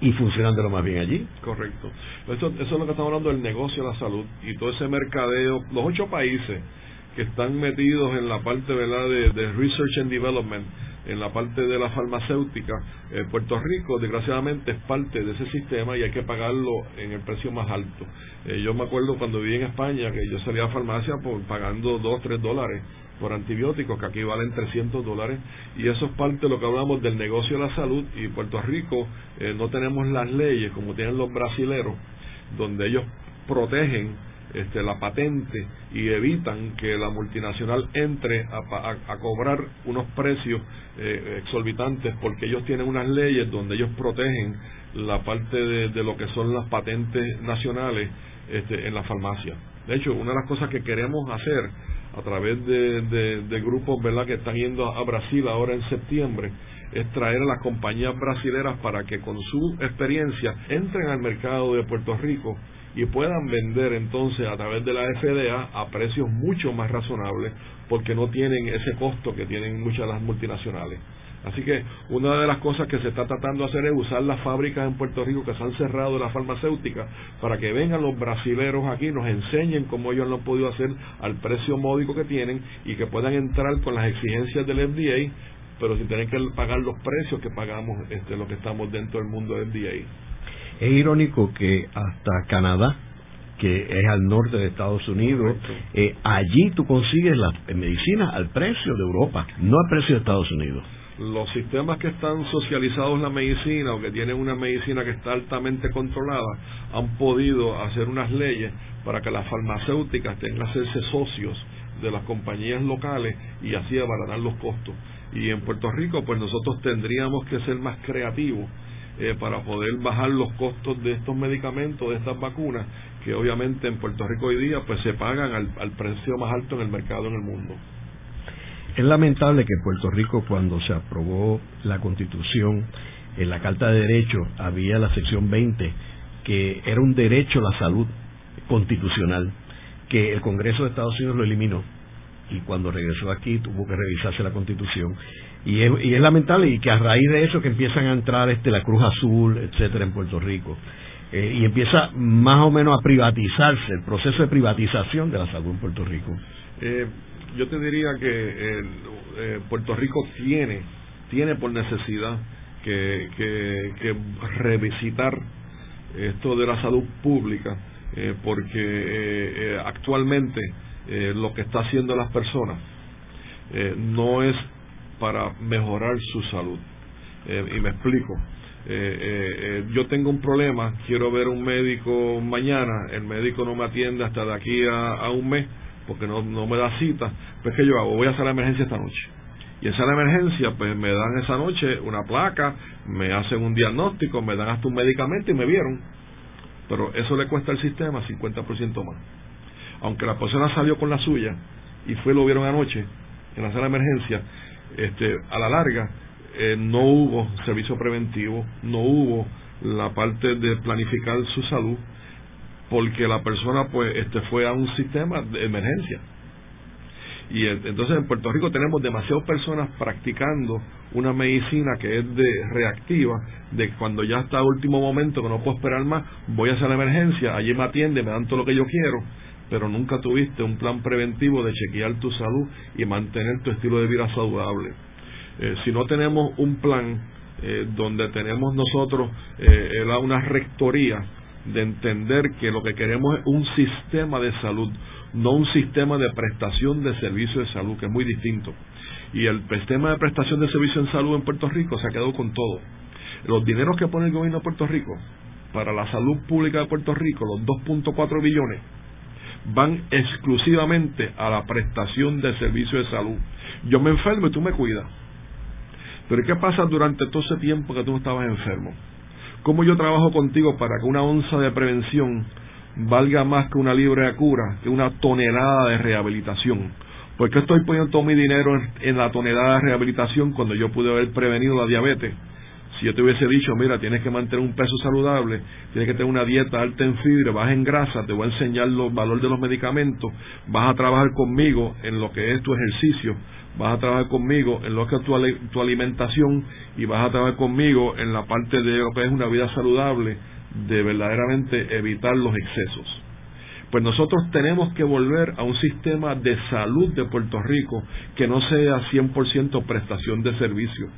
[SPEAKER 2] y funcionan de lo más bien allí.
[SPEAKER 3] Correcto. Eso, eso es lo que estamos hablando del negocio de la salud y todo ese mercadeo. Los ocho países que están metidos en la parte ¿verdad? De, Research and Development, en la parte de la farmacéutica, eh, Puerto Rico desgraciadamente es parte de ese sistema y hay que pagarlo en el precio más alto. Eh, yo me acuerdo cuando viví en España que yo salía a farmacia por, pagando 2, 3 dólares por antibióticos, que aquí valen 300 dólares, y eso es parte de lo que hablamos del negocio de la salud, y Puerto Rico eh, no tenemos las leyes como tienen los brasileros, donde ellos protegen este, la patente y evitan que la multinacional entre a, cobrar unos precios eh, exorbitantes porque ellos tienen unas leyes donde ellos protegen la parte de, lo que son las patentes nacionales este, en la farmacia. De hecho, una de las cosas que queremos hacer a través de, grupos ¿verdad? que están yendo a Brasil ahora en septiembre es traer a las compañías brasileras para que con su experiencia entren al mercado de Puerto Rico y puedan vender entonces a través de la FDA a precios mucho más razonables porque no tienen ese costo que tienen muchas de las multinacionales. Así que una de las cosas que se está tratando de hacer es usar las fábricas en Puerto Rico que se han cerrado las farmacéuticas para que vengan los brasileros aquí, nos enseñen cómo ellos lo han podido hacer al precio módico que tienen y que puedan entrar con las exigencias del FDA, pero sin tener que pagar los precios que pagamos este, los que estamos dentro del mundo del FDA.
[SPEAKER 2] Es irónico que hasta Canadá, que es al norte de Estados Unidos, eh, allí tú consigues las medicinas al precio de Europa, no al precio de Estados Unidos.
[SPEAKER 3] Los sistemas que están socializados en la medicina o que tienen una medicina que está altamente controlada han podido hacer unas leyes para que las farmacéuticas tengan que hacerse socios de las compañías locales y así abaratar los costos. Y en Puerto Rico, pues nosotros tendríamos que ser más creativos eh, para poder bajar los costos de estos medicamentos, de estas vacunas, que obviamente en Puerto Rico hoy día pues se pagan al, precio más alto en el mercado en el mundo.
[SPEAKER 2] Es lamentable que en Puerto Rico cuando se aprobó la Constitución, en la Carta de Derechos había la sección 20 que era un derecho a la salud constitucional, que el Congreso de Estados Unidos lo eliminó y cuando regresó aquí tuvo que revisarse la Constitución y es, y es lamentable y que a raíz de eso que empiezan a entrar este la Cruz Azul etcétera en Puerto Rico eh, y empieza más o menos a privatizarse el proceso de privatización de la salud en Puerto Rico.
[SPEAKER 3] Eh, yo te diría que eh, Puerto Rico tiene tiene por necesidad que, que, revisitar esto de la salud pública porque actualmente lo que está haciendo las personas no es para mejorar su salud. Eh, y me explico. Eh, eh, yo tengo un problema, quiero ver un médico mañana, el médico no me atiende hasta de aquí a, un mes porque no, no me da cita, pues ¿qué yo hago? Voy a hacer la emergencia esta noche. Y esa la emergencia, pues me dan esa noche una placa, me hacen un diagnóstico, me dan hasta un medicamento y me vieron. Pero eso le cuesta al sistema 50% más. Aunque la persona salió con la suya y fue lo vieron anoche en la sala de emergencia, este, a la larga eh, no hubo servicio preventivo, no hubo la parte de planificar su salud, porque la persona pues este fue a un sistema de emergencia. Y entonces en Puerto Rico tenemos demasiadas personas practicando una medicina que es de reactiva, de cuando ya está último momento, que no puedo esperar más, voy a hacer la emergencia, allí me atiende, me dan todo lo que yo quiero, pero nunca tuviste un plan preventivo de chequear tu salud y mantener tu estilo de vida saludable. Eh, si no tenemos un plan eh, donde tenemos nosotros eh, una rectoría de entender que lo que queremos es un sistema de salud, no un sistema de prestación de servicio de salud, que es muy distinto. Y el sistema de prestación de servicio en salud en Puerto Rico se ha quedado con todo. Los dineros que pone el gobierno de Puerto Rico para la salud pública de Puerto Rico, los 2.4 billones, van exclusivamente a la prestación de servicios de salud. Yo me enfermo y tú me cuidas. Pero ¿qué pasa durante todo ese tiempo que tú estabas enfermo? ¿Cómo yo trabajo contigo para que una onza de prevención valga más que una libre de cura, que una tonelada de rehabilitación? ¿Por qué estoy poniendo todo mi dinero en la tonelada de rehabilitación cuando yo pude haber prevenido la diabetes? Si yo te hubiese dicho, mira, tienes que mantener un peso saludable, tienes que tener una dieta alta en fibra, baja en grasa, te voy a enseñar los valores de los medicamentos, vas a trabajar conmigo en lo que es tu ejercicio, vas a trabajar conmigo en lo que es tu, tu alimentación y vas a trabajar conmigo en la parte de lo que es una vida saludable, de verdaderamente evitar los excesos. Pues nosotros tenemos que volver a un sistema de salud de Puerto Rico que no sea 100% prestación de servicio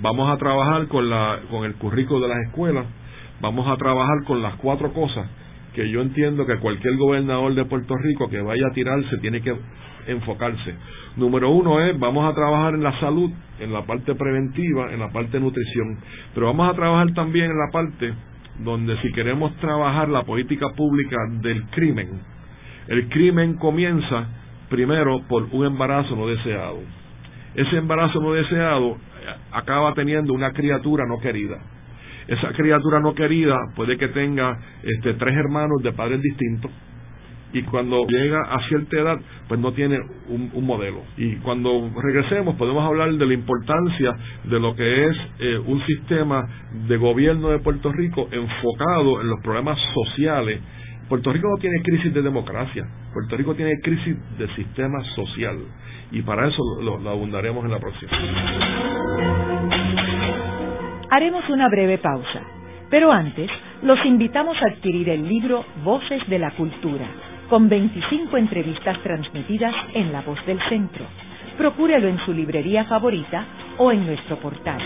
[SPEAKER 3] Vamos a trabajar con, la, con el currículo de las escuelas, vamos a trabajar con las cuatro cosas que yo entiendo que cualquier gobernador de Puerto Rico que vaya a tirarse tiene que enfocarse. Número uno es, vamos a trabajar en la salud, en la parte preventiva, en la parte de nutrición, pero vamos a trabajar también en la parte donde si queremos trabajar la política pública del crimen, el crimen comienza primero por un embarazo no deseado. Ese embarazo no deseado acaba teniendo una criatura no querida. Esa criatura no querida puede que tenga este, tres hermanos de padres distintos. Y cuando llega a cierta edad pues no tiene un, modelo. Y cuando regresemos podemos hablar de la importancia de lo que es eh, un sistema de gobierno de Puerto Rico enfocado en los problemas sociales Puerto Rico no tiene crisis de democracia Puerto Rico tiene crisis de sistema social y para eso lo, abundaremos en la próxima.
[SPEAKER 1] Haremos una breve pausa, pero antes los invitamos a adquirir el libro Voces de la Cultura, con 25 entrevistas transmitidas en La Voz del Centro. Procúrelo en su librería favorita o en nuestro portal.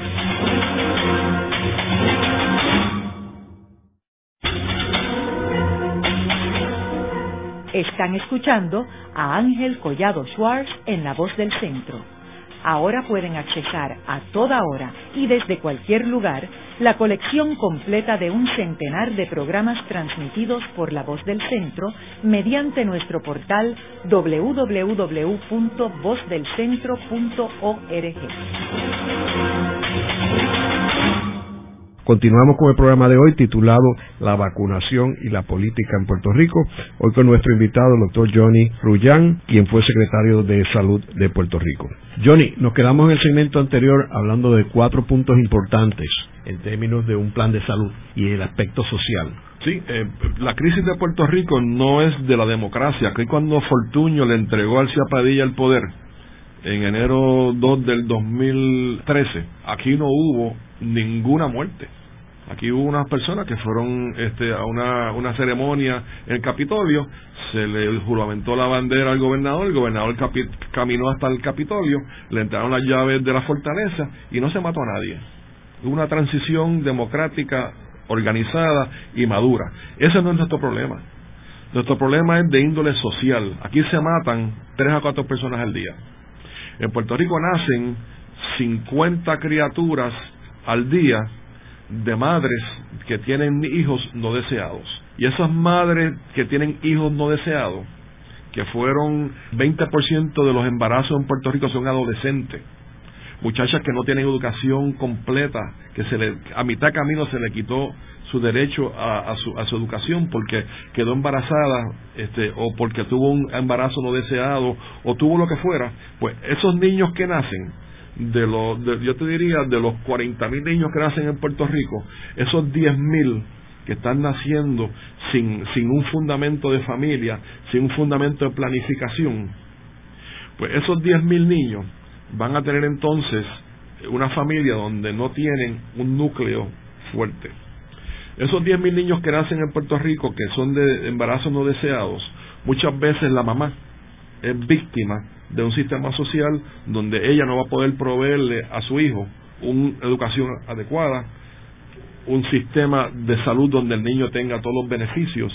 [SPEAKER 1] Están escuchando a Ángel Collado Schwartz en La Voz del Centro. Ahora pueden accesar a toda hora y desde cualquier lugar la colección completa de un centenar de programas transmitidos por La Voz del Centro mediante nuestro portal www.vozdelcentro.org.
[SPEAKER 2] Continuamos con el programa de hoy titulado La vacunación y la política en Puerto Rico. Hoy con nuestro invitado, el doctor Johnny Rullán, quien fue secretario de Salud de Puerto Rico. Johnny, nos quedamos en el segmento anterior hablando de cuatro puntos importantes en términos de un plan de salud y el aspecto social.
[SPEAKER 3] Sí, eh, la crisis de Puerto Rico no es de la democracia. Que cuando Fortuño le entregó al Padilla el poder, en enero 2 del 2013, aquí no hubo ninguna muerte. Aquí hubo unas personas que fueron este, a una, ceremonia en el Capitolio, se le juramentó la bandera al gobernador, el gobernador caminó hasta el Capitolio, le entraron las llaves de la fortaleza y no se mató a nadie. Hubo una transición democrática, organizada y madura. Ese no es nuestro problema. Nuestro problema es de índole social. Aquí se matan tres a cuatro personas al día. En Puerto Rico nacen 50 criaturas al día de madres que tienen hijos no deseados. Y esas madres que tienen hijos no deseados, que fueron 20% de los embarazos en Puerto Rico son adolescentes, muchachas que no tienen educación completa, que se le, a mitad camino se le quitó su derecho a, su, a su educación porque quedó embarazada este, o porque tuvo un embarazo no deseado o tuvo lo que fuera, pues esos niños que nacen de los, yo te diría, de los 40 mil niños que nacen en Puerto Rico, esos 10 mil que están naciendo sin, sin un fundamento de familia, sin un fundamento de planificación, pues esos 10 mil niños van a tener entonces una familia donde no tienen un núcleo fuerte. Esos 10 mil niños que nacen en Puerto Rico, que son de embarazos no deseados, muchas veces la mamá es víctima de un sistema social donde ella no va a poder proveerle a su hijo una educación adecuada, un sistema de salud donde el niño tenga todos los beneficios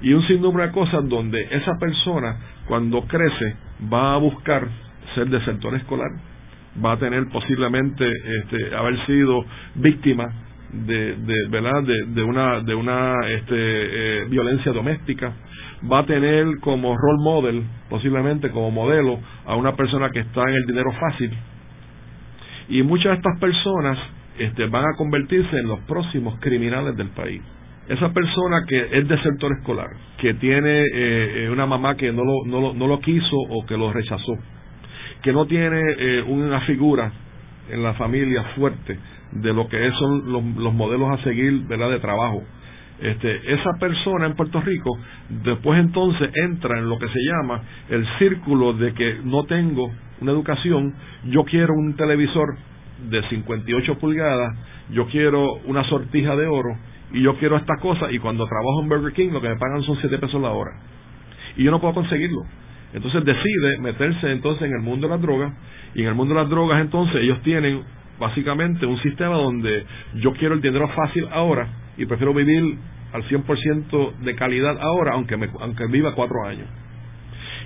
[SPEAKER 3] y un sinnúmero de cosas donde esa persona cuando crece va a buscar ser desertor escolar, va a tener posiblemente este, haber sido víctima de, de, ¿verdad? de, una, de una este, eh, violencia doméstica, va a tener como role model, posiblemente como modelo, a una persona que está en el dinero fácil. Y muchas de estas personas este, van a convertirse en los próximos criminales del país. Esa persona que es de sector escolar, que tiene eh, eh, una mamá que no lo, no, lo, no lo quiso o que lo rechazó, que no tiene eh, una figura en la familia fuerte de lo que son los, los modelos a seguir ¿verdad? de trabajo. Este, esa persona en Puerto Rico después entonces entra en lo que se llama el círculo de que no tengo una educación, yo quiero un televisor de 58 pulgadas, yo quiero una sortija de oro y yo quiero estas cosas y cuando trabajo en Burger King lo que me pagan son 7 pesos la hora y yo no puedo conseguirlo. Entonces decide meterse entonces en el mundo de las drogas y en el mundo de las drogas entonces ellos tienen básicamente un sistema donde yo quiero el dinero fácil ahora y prefiero vivir al 100% de calidad ahora aunque me, aunque viva cuatro años.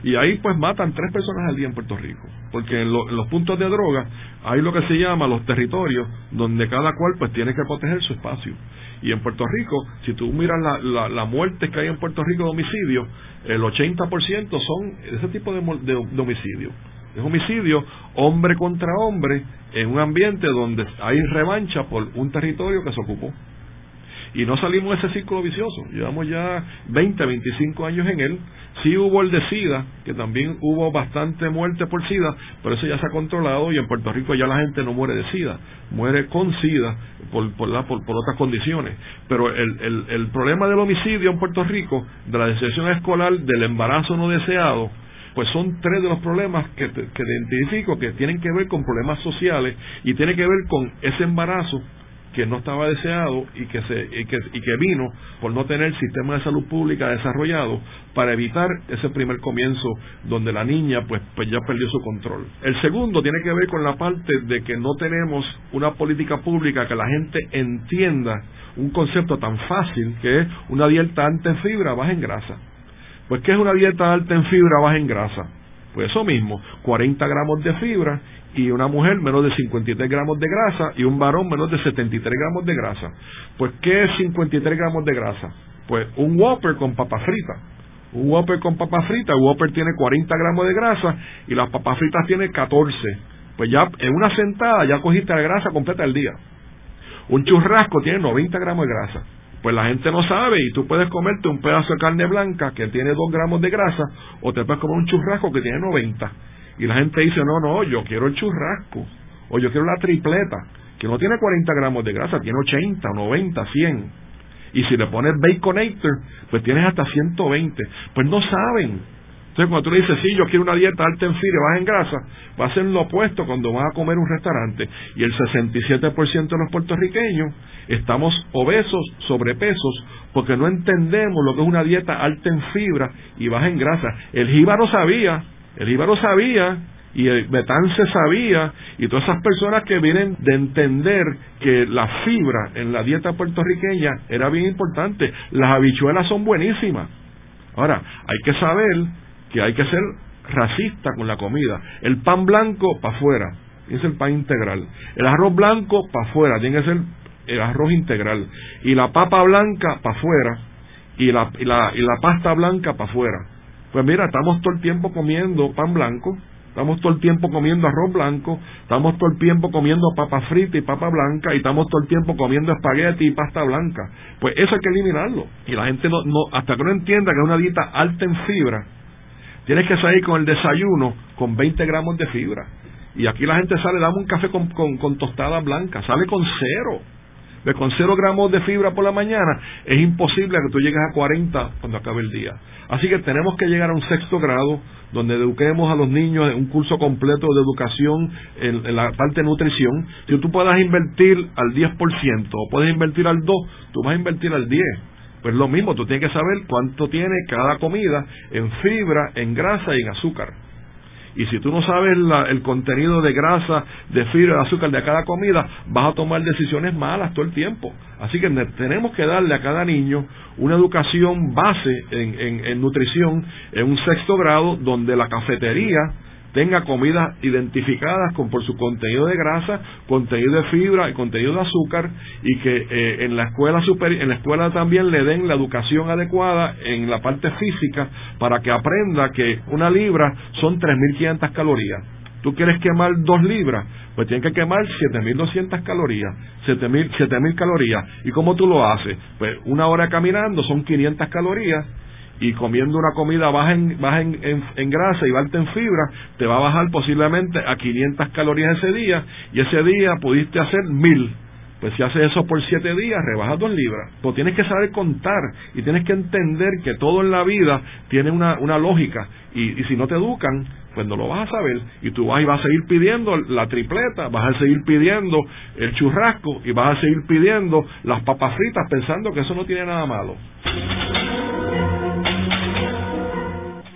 [SPEAKER 3] Y ahí pues matan tres personas al día en Puerto Rico, porque en, los puntos de droga hay lo que se llama los territorios donde cada cual pues tiene que proteger su espacio. Y en Puerto Rico, si tú miras la, la, muerte que hay en Puerto Rico de homicidio, el 80% son ese tipo de, de, homicidio. Es homicidio hombre contra hombre en un ambiente donde hay revancha por un territorio que se ocupó y no salimos de ese círculo vicioso. Llevamos ya 20, 25 años en él. Sí hubo el de SIDA, que también hubo bastante muerte por SIDA, pero eso ya se ha controlado y en Puerto Rico ya la gente no muere de SIDA, muere con SIDA por, por, la, por, otras condiciones. Pero el, el, el, problema del homicidio en Puerto Rico, de la deserción escolar, del embarazo no deseado, pues son tres de los problemas que, que identifico que tienen que ver con problemas sociales y tiene que ver con ese embarazo que no estaba deseado y que, se, y que, y que vino por no tener sistema de salud pública desarrollado para evitar ese primer comienzo donde la niña pues, pues ya perdió su control. El segundo tiene que ver con la parte de que no tenemos una política pública que la gente entienda un concepto tan fácil que es una dieta alta en fibra, baja en grasa. Pues ¿qué es una dieta alta en fibra, baja en grasa? Pues eso mismo, 40 gramos de fibra y una mujer menos de 53 gramos de grasa y un varón menos de 73 gramos de grasa. Pues, ¿qué es 53 gramos de grasa? Pues un Whopper con papa frita. Un Whopper con papa frita, el Whopper tiene 40 gramos de grasa y las papas fritas tiene 14. Pues ya en una sentada ya cogiste la grasa completa del día. Un churrasco tiene 90 gramos de grasa. Pues la gente no sabe y tú puedes comerte un pedazo de carne blanca que tiene 2 gramos de grasa o te puedes comer un churrasco que tiene 90 y la gente dice, no, no, yo quiero el churrasco, o yo quiero la tripleta, que no tiene 40 gramos de grasa, tiene 80, 90, 100. Y si le pones baconator, pues tienes hasta 120. Pues no saben. Entonces cuando tú le dices, sí, yo quiero una dieta alta en fibra, baja en grasa, va a ser lo opuesto cuando vas a comer un restaurante. Y el 67% de los puertorriqueños estamos obesos, sobrepesos, porque no entendemos lo que es una dieta alta en fibra y baja en grasa. El jíbaro sabía, el Íbaro sabía y el Betance sabía y todas esas personas que vienen de entender que la fibra en la dieta puertorriqueña era bien importante. Las habichuelas son buenísimas. Ahora, hay que saber que hay que ser racista con la comida. El pan blanco para afuera, es el pan integral. El arroz blanco para afuera, tiene que ser el arroz integral. Y la papa blanca para afuera y la, y la, y la pasta blanca para afuera. Pues mira, estamos todo el tiempo comiendo pan blanco, estamos todo el tiempo comiendo arroz blanco, estamos todo el tiempo comiendo papa frita y papa blanca, y estamos todo el tiempo comiendo espagueti y pasta blanca. Pues eso hay que eliminarlo. Y la gente no, no hasta que no entienda que es una dieta alta en fibra, tienes que salir con el desayuno con 20 gramos de fibra. Y aquí la gente sale, dame un café con, tostada blanca, sale con cero de con cero gramos de fibra por la mañana, es imposible que tú llegues a 40 cuando acabe el día. Así que tenemos que llegar a un sexto grado donde eduquemos a los niños en un curso completo de educación en, la parte de nutrición. Si tú puedas invertir al 10% o puedes invertir al 2%, tú vas a invertir al 10%. Pues lo mismo, tú tienes que saber cuánto tiene cada comida en fibra, en grasa y en azúcar. Y si tú no sabes el contenido de grasa, de fibra, de azúcar de cada comida, vas a tomar decisiones malas todo el tiempo. Así que tenemos que darle a cada niño una educación base en, en nutrición en un sexto grado donde la cafetería tenga comidas identificadas con por su contenido de grasa, contenido de fibra y contenido de azúcar y que eh, en la escuela en la escuela también le den la educación adecuada en la parte física para que aprenda que una libra son 3500 calorías. tú quieres quemar dos libras, pues tienes que quemar 7.200 calorías, 7.000 7.000 calorías. ¿Y cómo tú lo haces? Pues una hora caminando son 500 calorías y comiendo una comida baja en, baja en, grasa y alta en fibra, te va a bajar posiblemente a 500 calorías ese día y ese día pudiste hacer 1000. Pues si haces eso por siete días, rebajas dos libras. Pues tienes que saber contar y tienes que entender que todo en la vida tiene una, una lógica. Y, y si no te educan, pues no lo vas a saber. Y tú vas y vas a seguir pidiendo la tripleta, vas a seguir pidiendo el churrasco y vas a seguir pidiendo las papas fritas pensando que eso no tiene nada malo.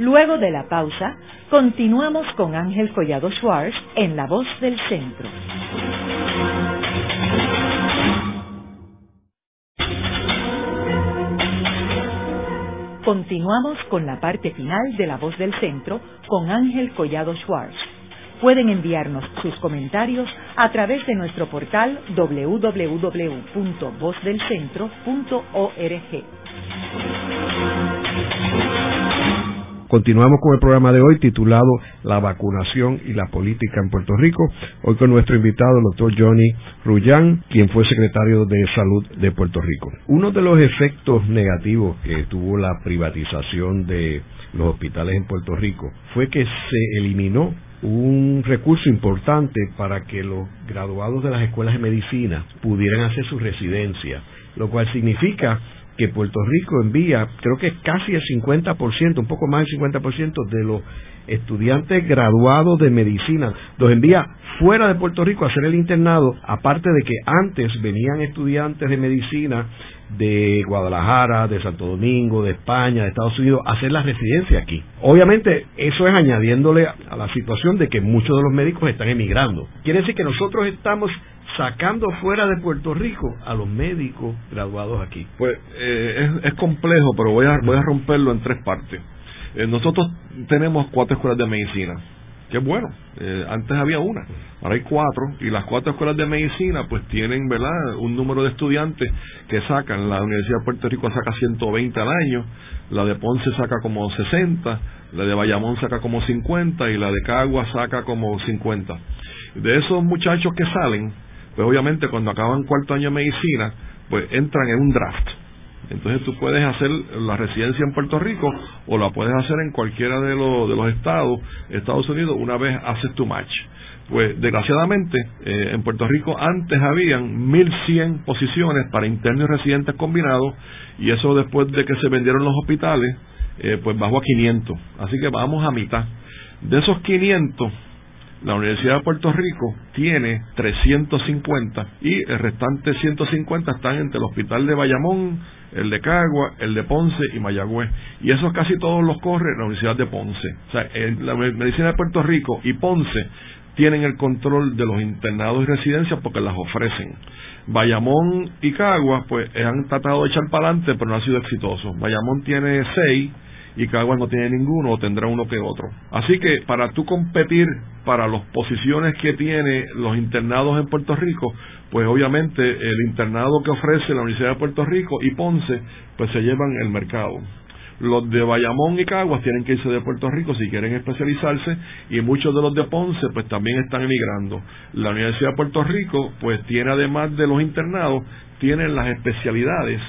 [SPEAKER 1] Luego de la pausa, continuamos con Ángel Collado Schwartz en La Voz del Centro. Continuamos con la parte final de La Voz del Centro con Ángel Collado Schwartz. Pueden enviarnos sus comentarios a través de nuestro portal www.vozdelcentro.org.
[SPEAKER 2] Continuamos con el programa de hoy titulado La vacunación y la política en Puerto Rico. Hoy con nuestro invitado, el doctor Johnny Rullán, quien fue secretario de Salud de Puerto Rico. Uno de los efectos negativos que tuvo la privatización de los hospitales en Puerto Rico fue que se eliminó un recurso importante para que los graduados de las escuelas de medicina pudieran hacer su residencia, lo cual significa que Puerto Rico envía, creo que casi el 50%, un poco más del 50% de los estudiantes graduados de medicina, los envía fuera de Puerto Rico a hacer el internado, aparte de que antes venían estudiantes de medicina de Guadalajara, de Santo Domingo, de España, de Estados Unidos, a hacer la residencia aquí. Obviamente, eso es añadiéndole a la situación de que muchos de los médicos están emigrando. Quiere decir que nosotros estamos sacando fuera de Puerto Rico a los médicos graduados aquí.
[SPEAKER 3] Pues eh, es, complejo, pero voy a, voy a romperlo en tres partes. Eh, nosotros tenemos cuatro escuelas de medicina, que es bueno. Eh, antes había una, ahora hay cuatro, y las cuatro escuelas de medicina pues tienen, ¿verdad?, un número de estudiantes que sacan. La Universidad de Puerto Rico saca 120 al año, la de Ponce saca como 60, la de Bayamón saca como 50 y la de Cagua saca como 50. De esos muchachos que salen, pues obviamente cuando acaban cuarto año de medicina, pues entran en un draft. Entonces tú puedes hacer la residencia en Puerto Rico o la puedes hacer en cualquiera de los, de los estados, Estados Unidos, una vez haces tu match. Pues desgraciadamente eh, en Puerto Rico antes habían 1.100 posiciones para internos y residentes combinados y eso después de que se vendieron los hospitales, eh, pues bajó a 500. Así que vamos a mitad. De esos 500, la Universidad de Puerto Rico tiene 350 y el restante 150 están entre el Hospital de Bayamón, el de Cagua, el de Ponce y Mayagüez. Y esos casi todos los corre la Universidad de Ponce. O sea, la Medicina de Puerto Rico y Ponce tienen el control de los internados y residencias porque las ofrecen. Bayamón y Cagua, pues han tratado de echar para adelante, pero no ha sido exitoso. Bayamón tiene seis y Caguas no tiene ninguno o tendrá uno que otro. Así que para tú competir para las posiciones que tiene los internados en Puerto Rico, pues obviamente el internado que ofrece la Universidad de Puerto Rico y Ponce, pues se llevan el mercado. Los de Bayamón y Caguas tienen que irse de Puerto Rico si quieren especializarse y muchos de los de Ponce pues también están emigrando. La Universidad de Puerto Rico pues tiene además de los internados, tienen las especialidades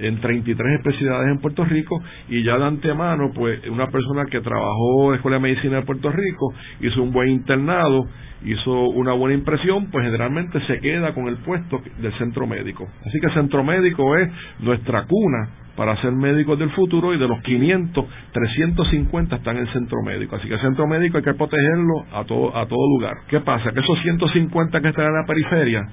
[SPEAKER 3] en 33 especialidades en Puerto Rico y ya de antemano, pues una persona que trabajó en Escuela de Medicina de Puerto Rico, hizo un buen internado, hizo una buena impresión, pues generalmente se queda con el puesto del centro médico. Así que el centro médico es nuestra cuna para ser médicos del futuro y de los 500, 350 están en el centro médico. Así que el centro médico hay que protegerlo a todo, a todo lugar. ¿Qué pasa? Que esos 150 que están en la periferia,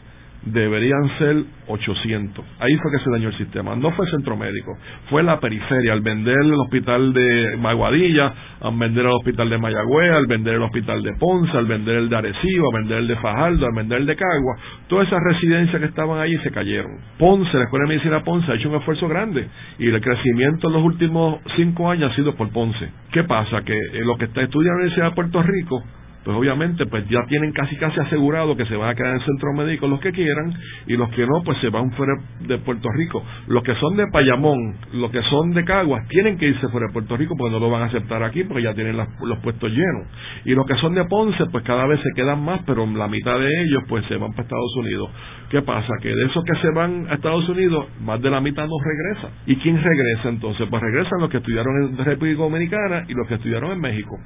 [SPEAKER 3] deberían ser 800. Ahí fue que se dañó el sistema. No fue el centro médico, fue la periferia, al vender el hospital de Maguadilla, al vender el hospital de Mayagüez, al vender el hospital de Ponce, al vender el de Arecibo, al vender el de Fajardo, al vender el de Cagua. Todas esas residencias que estaban ahí se cayeron. Ponce, la Escuela de Medicina Ponce ha hecho un esfuerzo grande y el crecimiento en los últimos cinco años ha sido por Ponce. ¿Qué pasa? Que lo que está estudiando la Universidad de Puerto Rico pues obviamente pues ya tienen casi casi asegurado que se van a quedar en el centro médico los que quieran y los que no pues se van fuera de Puerto Rico. Los que son de Payamón, los que son de Caguas tienen que irse fuera de Puerto Rico porque no lo van a aceptar aquí porque ya tienen los puestos llenos. Y los que son de Ponce pues cada vez se quedan más, pero la mitad de ellos pues se van para Estados Unidos. ¿Qué pasa? Que de esos que se van a Estados Unidos, más de la mitad no regresa. ¿Y quién regresa entonces? Pues regresan los que estudiaron en República Dominicana y los que estudiaron en México.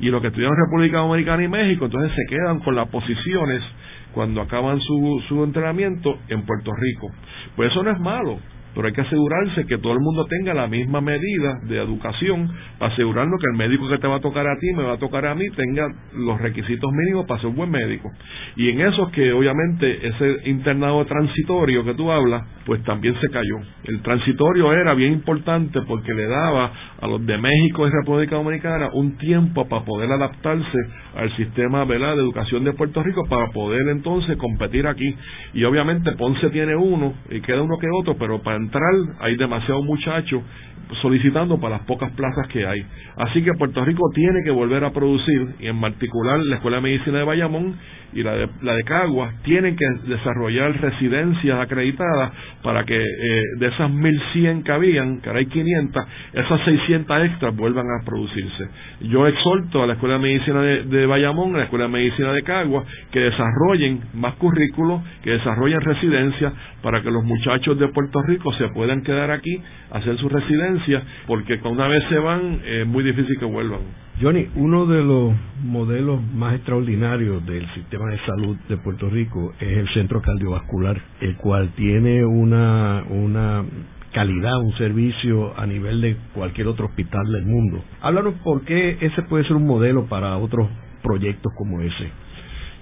[SPEAKER 3] Y los que estudiaron República Dominicana y México, entonces se quedan con las posiciones cuando acaban su, su entrenamiento en Puerto Rico. Pues eso no es malo pero hay que asegurarse que todo el mundo tenga la misma medida de educación para asegurarnos que el médico que te va a tocar a ti, me va a tocar a mí, tenga los requisitos mínimos para ser un buen médico. Y en eso es que obviamente ese internado transitorio que tú hablas, pues también se cayó. El transitorio era bien importante porque le daba a los de México y República Dominicana un tiempo para poder adaptarse al sistema de educación de Puerto Rico para poder entonces competir aquí. Y obviamente Ponce tiene uno y queda uno que otro, pero para entrar hay demasiados muchachos solicitando para las pocas plazas que hay. Así que Puerto Rico tiene que volver a producir, y en particular la Escuela de Medicina de Bayamón y la de, la de Caguas, tienen que desarrollar residencias acreditadas para que eh, de esas 1.100 que habían, que ahora hay 500, esas 600 extras vuelvan a producirse. Yo exhorto a la Escuela de Medicina de, Bayamón, a la Escuela de Medicina de Caguas, que desarrollen más currículos, que desarrollen residencias para que los muchachos de Puerto Rico se puedan quedar aquí, hacer su residencia, porque una vez se van es muy difícil que vuelvan.
[SPEAKER 2] Johnny, uno de los modelos más extraordinarios del sistema de salud de Puerto Rico es el centro cardiovascular, el cual tiene una, una calidad, un servicio a nivel de cualquier otro hospital del mundo. Háblanos por qué ese puede ser un modelo para otros proyectos como ese.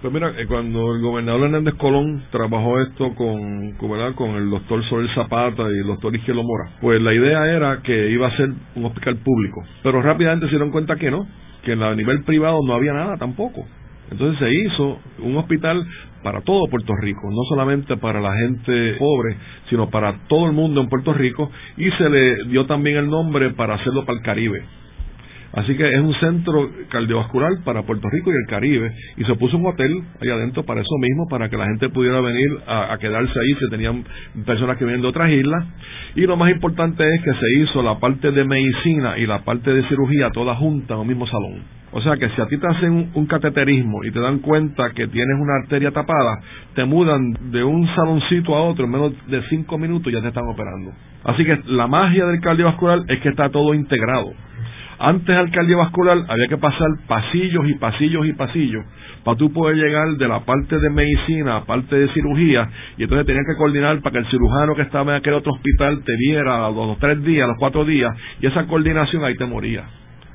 [SPEAKER 3] Pues mira, eh, cuando el gobernador Hernández Colón trabajó esto con, con el doctor Sol Zapata y el doctor Izquierdo Mora, pues la idea era que iba a ser un hospital público, pero rápidamente se dieron cuenta que no, que a nivel privado no había nada tampoco. Entonces se hizo un hospital para todo Puerto Rico, no solamente para la gente pobre, sino para todo el mundo en Puerto Rico, y se le dio también el nombre para hacerlo para el Caribe. Así que es un centro cardiovascular para Puerto Rico y el Caribe. Y se puso un hotel ahí adentro para eso mismo, para que la gente pudiera venir a, quedarse ahí si tenían personas que vienen de otras islas. Y lo más importante es que se hizo la parte de medicina y la parte de cirugía toda junta en un mismo salón. O sea que si a ti te hacen un cateterismo y te dan cuenta que tienes una arteria tapada, te mudan de un saloncito a otro en menos de cinco minutos y ya te están operando. Así que la magia del cardiovascular es que está todo integrado. Antes al cardiovascular había que pasar pasillos y pasillos y pasillos para tú poder llegar de la parte de medicina a parte de cirugía y entonces tenías que coordinar para que el cirujano que estaba en aquel otro hospital te viera a los tres días, a los cuatro días y esa coordinación ahí te moría.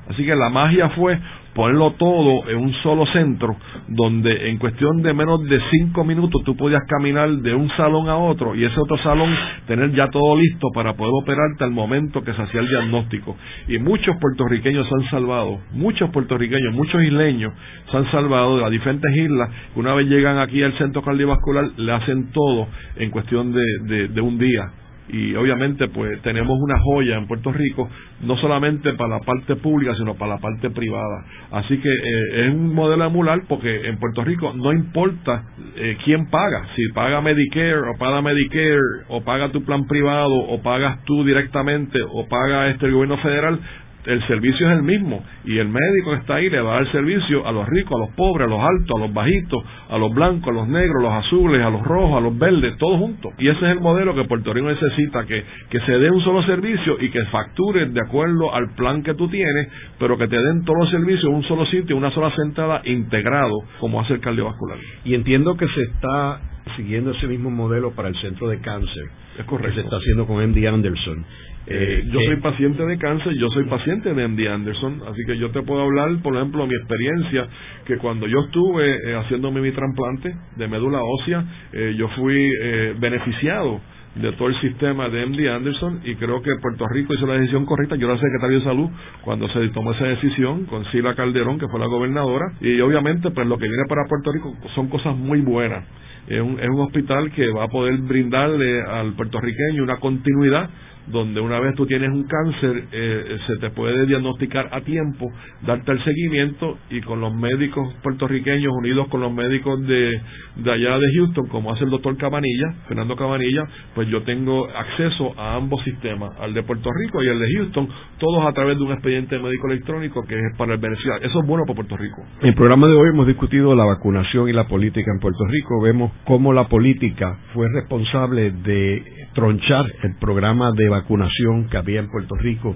[SPEAKER 3] Así que la magia fue ponerlo todo en un solo centro, donde en cuestión de menos de cinco minutos tú podías caminar de un salón a otro y ese otro salón tener ya todo listo para poder operarte al momento que se hacía el diagnóstico. Y muchos puertorriqueños se han salvado, muchos puertorriqueños, muchos isleños se han salvado de las diferentes islas, que una vez llegan aquí al centro cardiovascular le hacen todo en cuestión de, de un día y obviamente pues tenemos una joya en Puerto Rico no solamente para la parte pública sino para la parte privada. Así que eh, es un modelo emular porque en Puerto Rico no importa eh, quién paga si paga Medicare o paga Medicare o paga tu plan privado o pagas tú directamente o paga este gobierno federal el servicio es el mismo y el médico está ahí le va a dar servicio a los ricos, a los pobres, a los altos, a los bajitos, a los blancos, a los negros, a los azules, a los rojos, a los verdes, todos juntos. Y ese es el modelo que Puerto Rico necesita, que, que se dé un solo servicio y que facture de acuerdo al plan que tú tienes, pero que te den todos los servicios en un solo sitio, una sola sentada, integrado, como hace el cardiovascular.
[SPEAKER 2] Y entiendo que se está siguiendo ese mismo modelo para el centro de cáncer.
[SPEAKER 3] Es correcto.
[SPEAKER 2] Que se está haciendo con MD Anderson.
[SPEAKER 3] Eh, yo soy paciente de cáncer, yo soy paciente de MD Anderson, así que yo te puedo hablar, por ejemplo, mi experiencia, que cuando yo estuve eh, haciéndome mi trasplante de médula ósea, eh, yo fui beneficiado de todo el sistema de MD Anderson y creo que Puerto Rico hizo la decisión correcta. Yo era secretario de salud cuando se tomó esa decisión con Sila Calderón, que fue la gobernadora, y obviamente pues lo que viene para Puerto Rico son cosas muy buenas. Es un, es un hospital que va a poder brindarle al puertorriqueño una continuidad donde una vez tú tienes un cáncer, eh, se te puede diagnosticar a tiempo, darte el seguimiento y con los médicos puertorriqueños unidos con los médicos de, de allá de Houston, como hace el doctor Cabanilla, Fernando Cabanilla, pues yo tengo acceso a ambos sistemas, al de Puerto Rico y al de Houston, todos a través de un expediente médico electrónico que es para el beneficiario. Eso es bueno para Puerto Rico.
[SPEAKER 2] En el programa de hoy hemos discutido la vacunación y la política en Puerto Rico. Vemos cómo la política fue responsable de tronchar el programa de vacunación que había en Puerto Rico,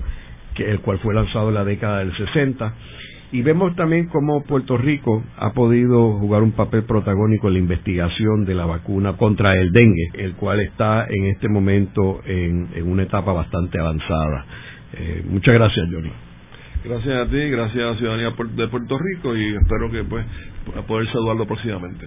[SPEAKER 2] que el cual fue lanzado en la década del 60. Y vemos también cómo Puerto Rico ha podido jugar un papel protagónico en la investigación de la vacuna contra el dengue, el cual está en este momento en, una etapa bastante avanzada. Eh, muchas gracias, Johnny.
[SPEAKER 3] Gracias a ti, gracias a la ciudadanía de Puerto Rico y espero que pues poder saludarlo próximamente.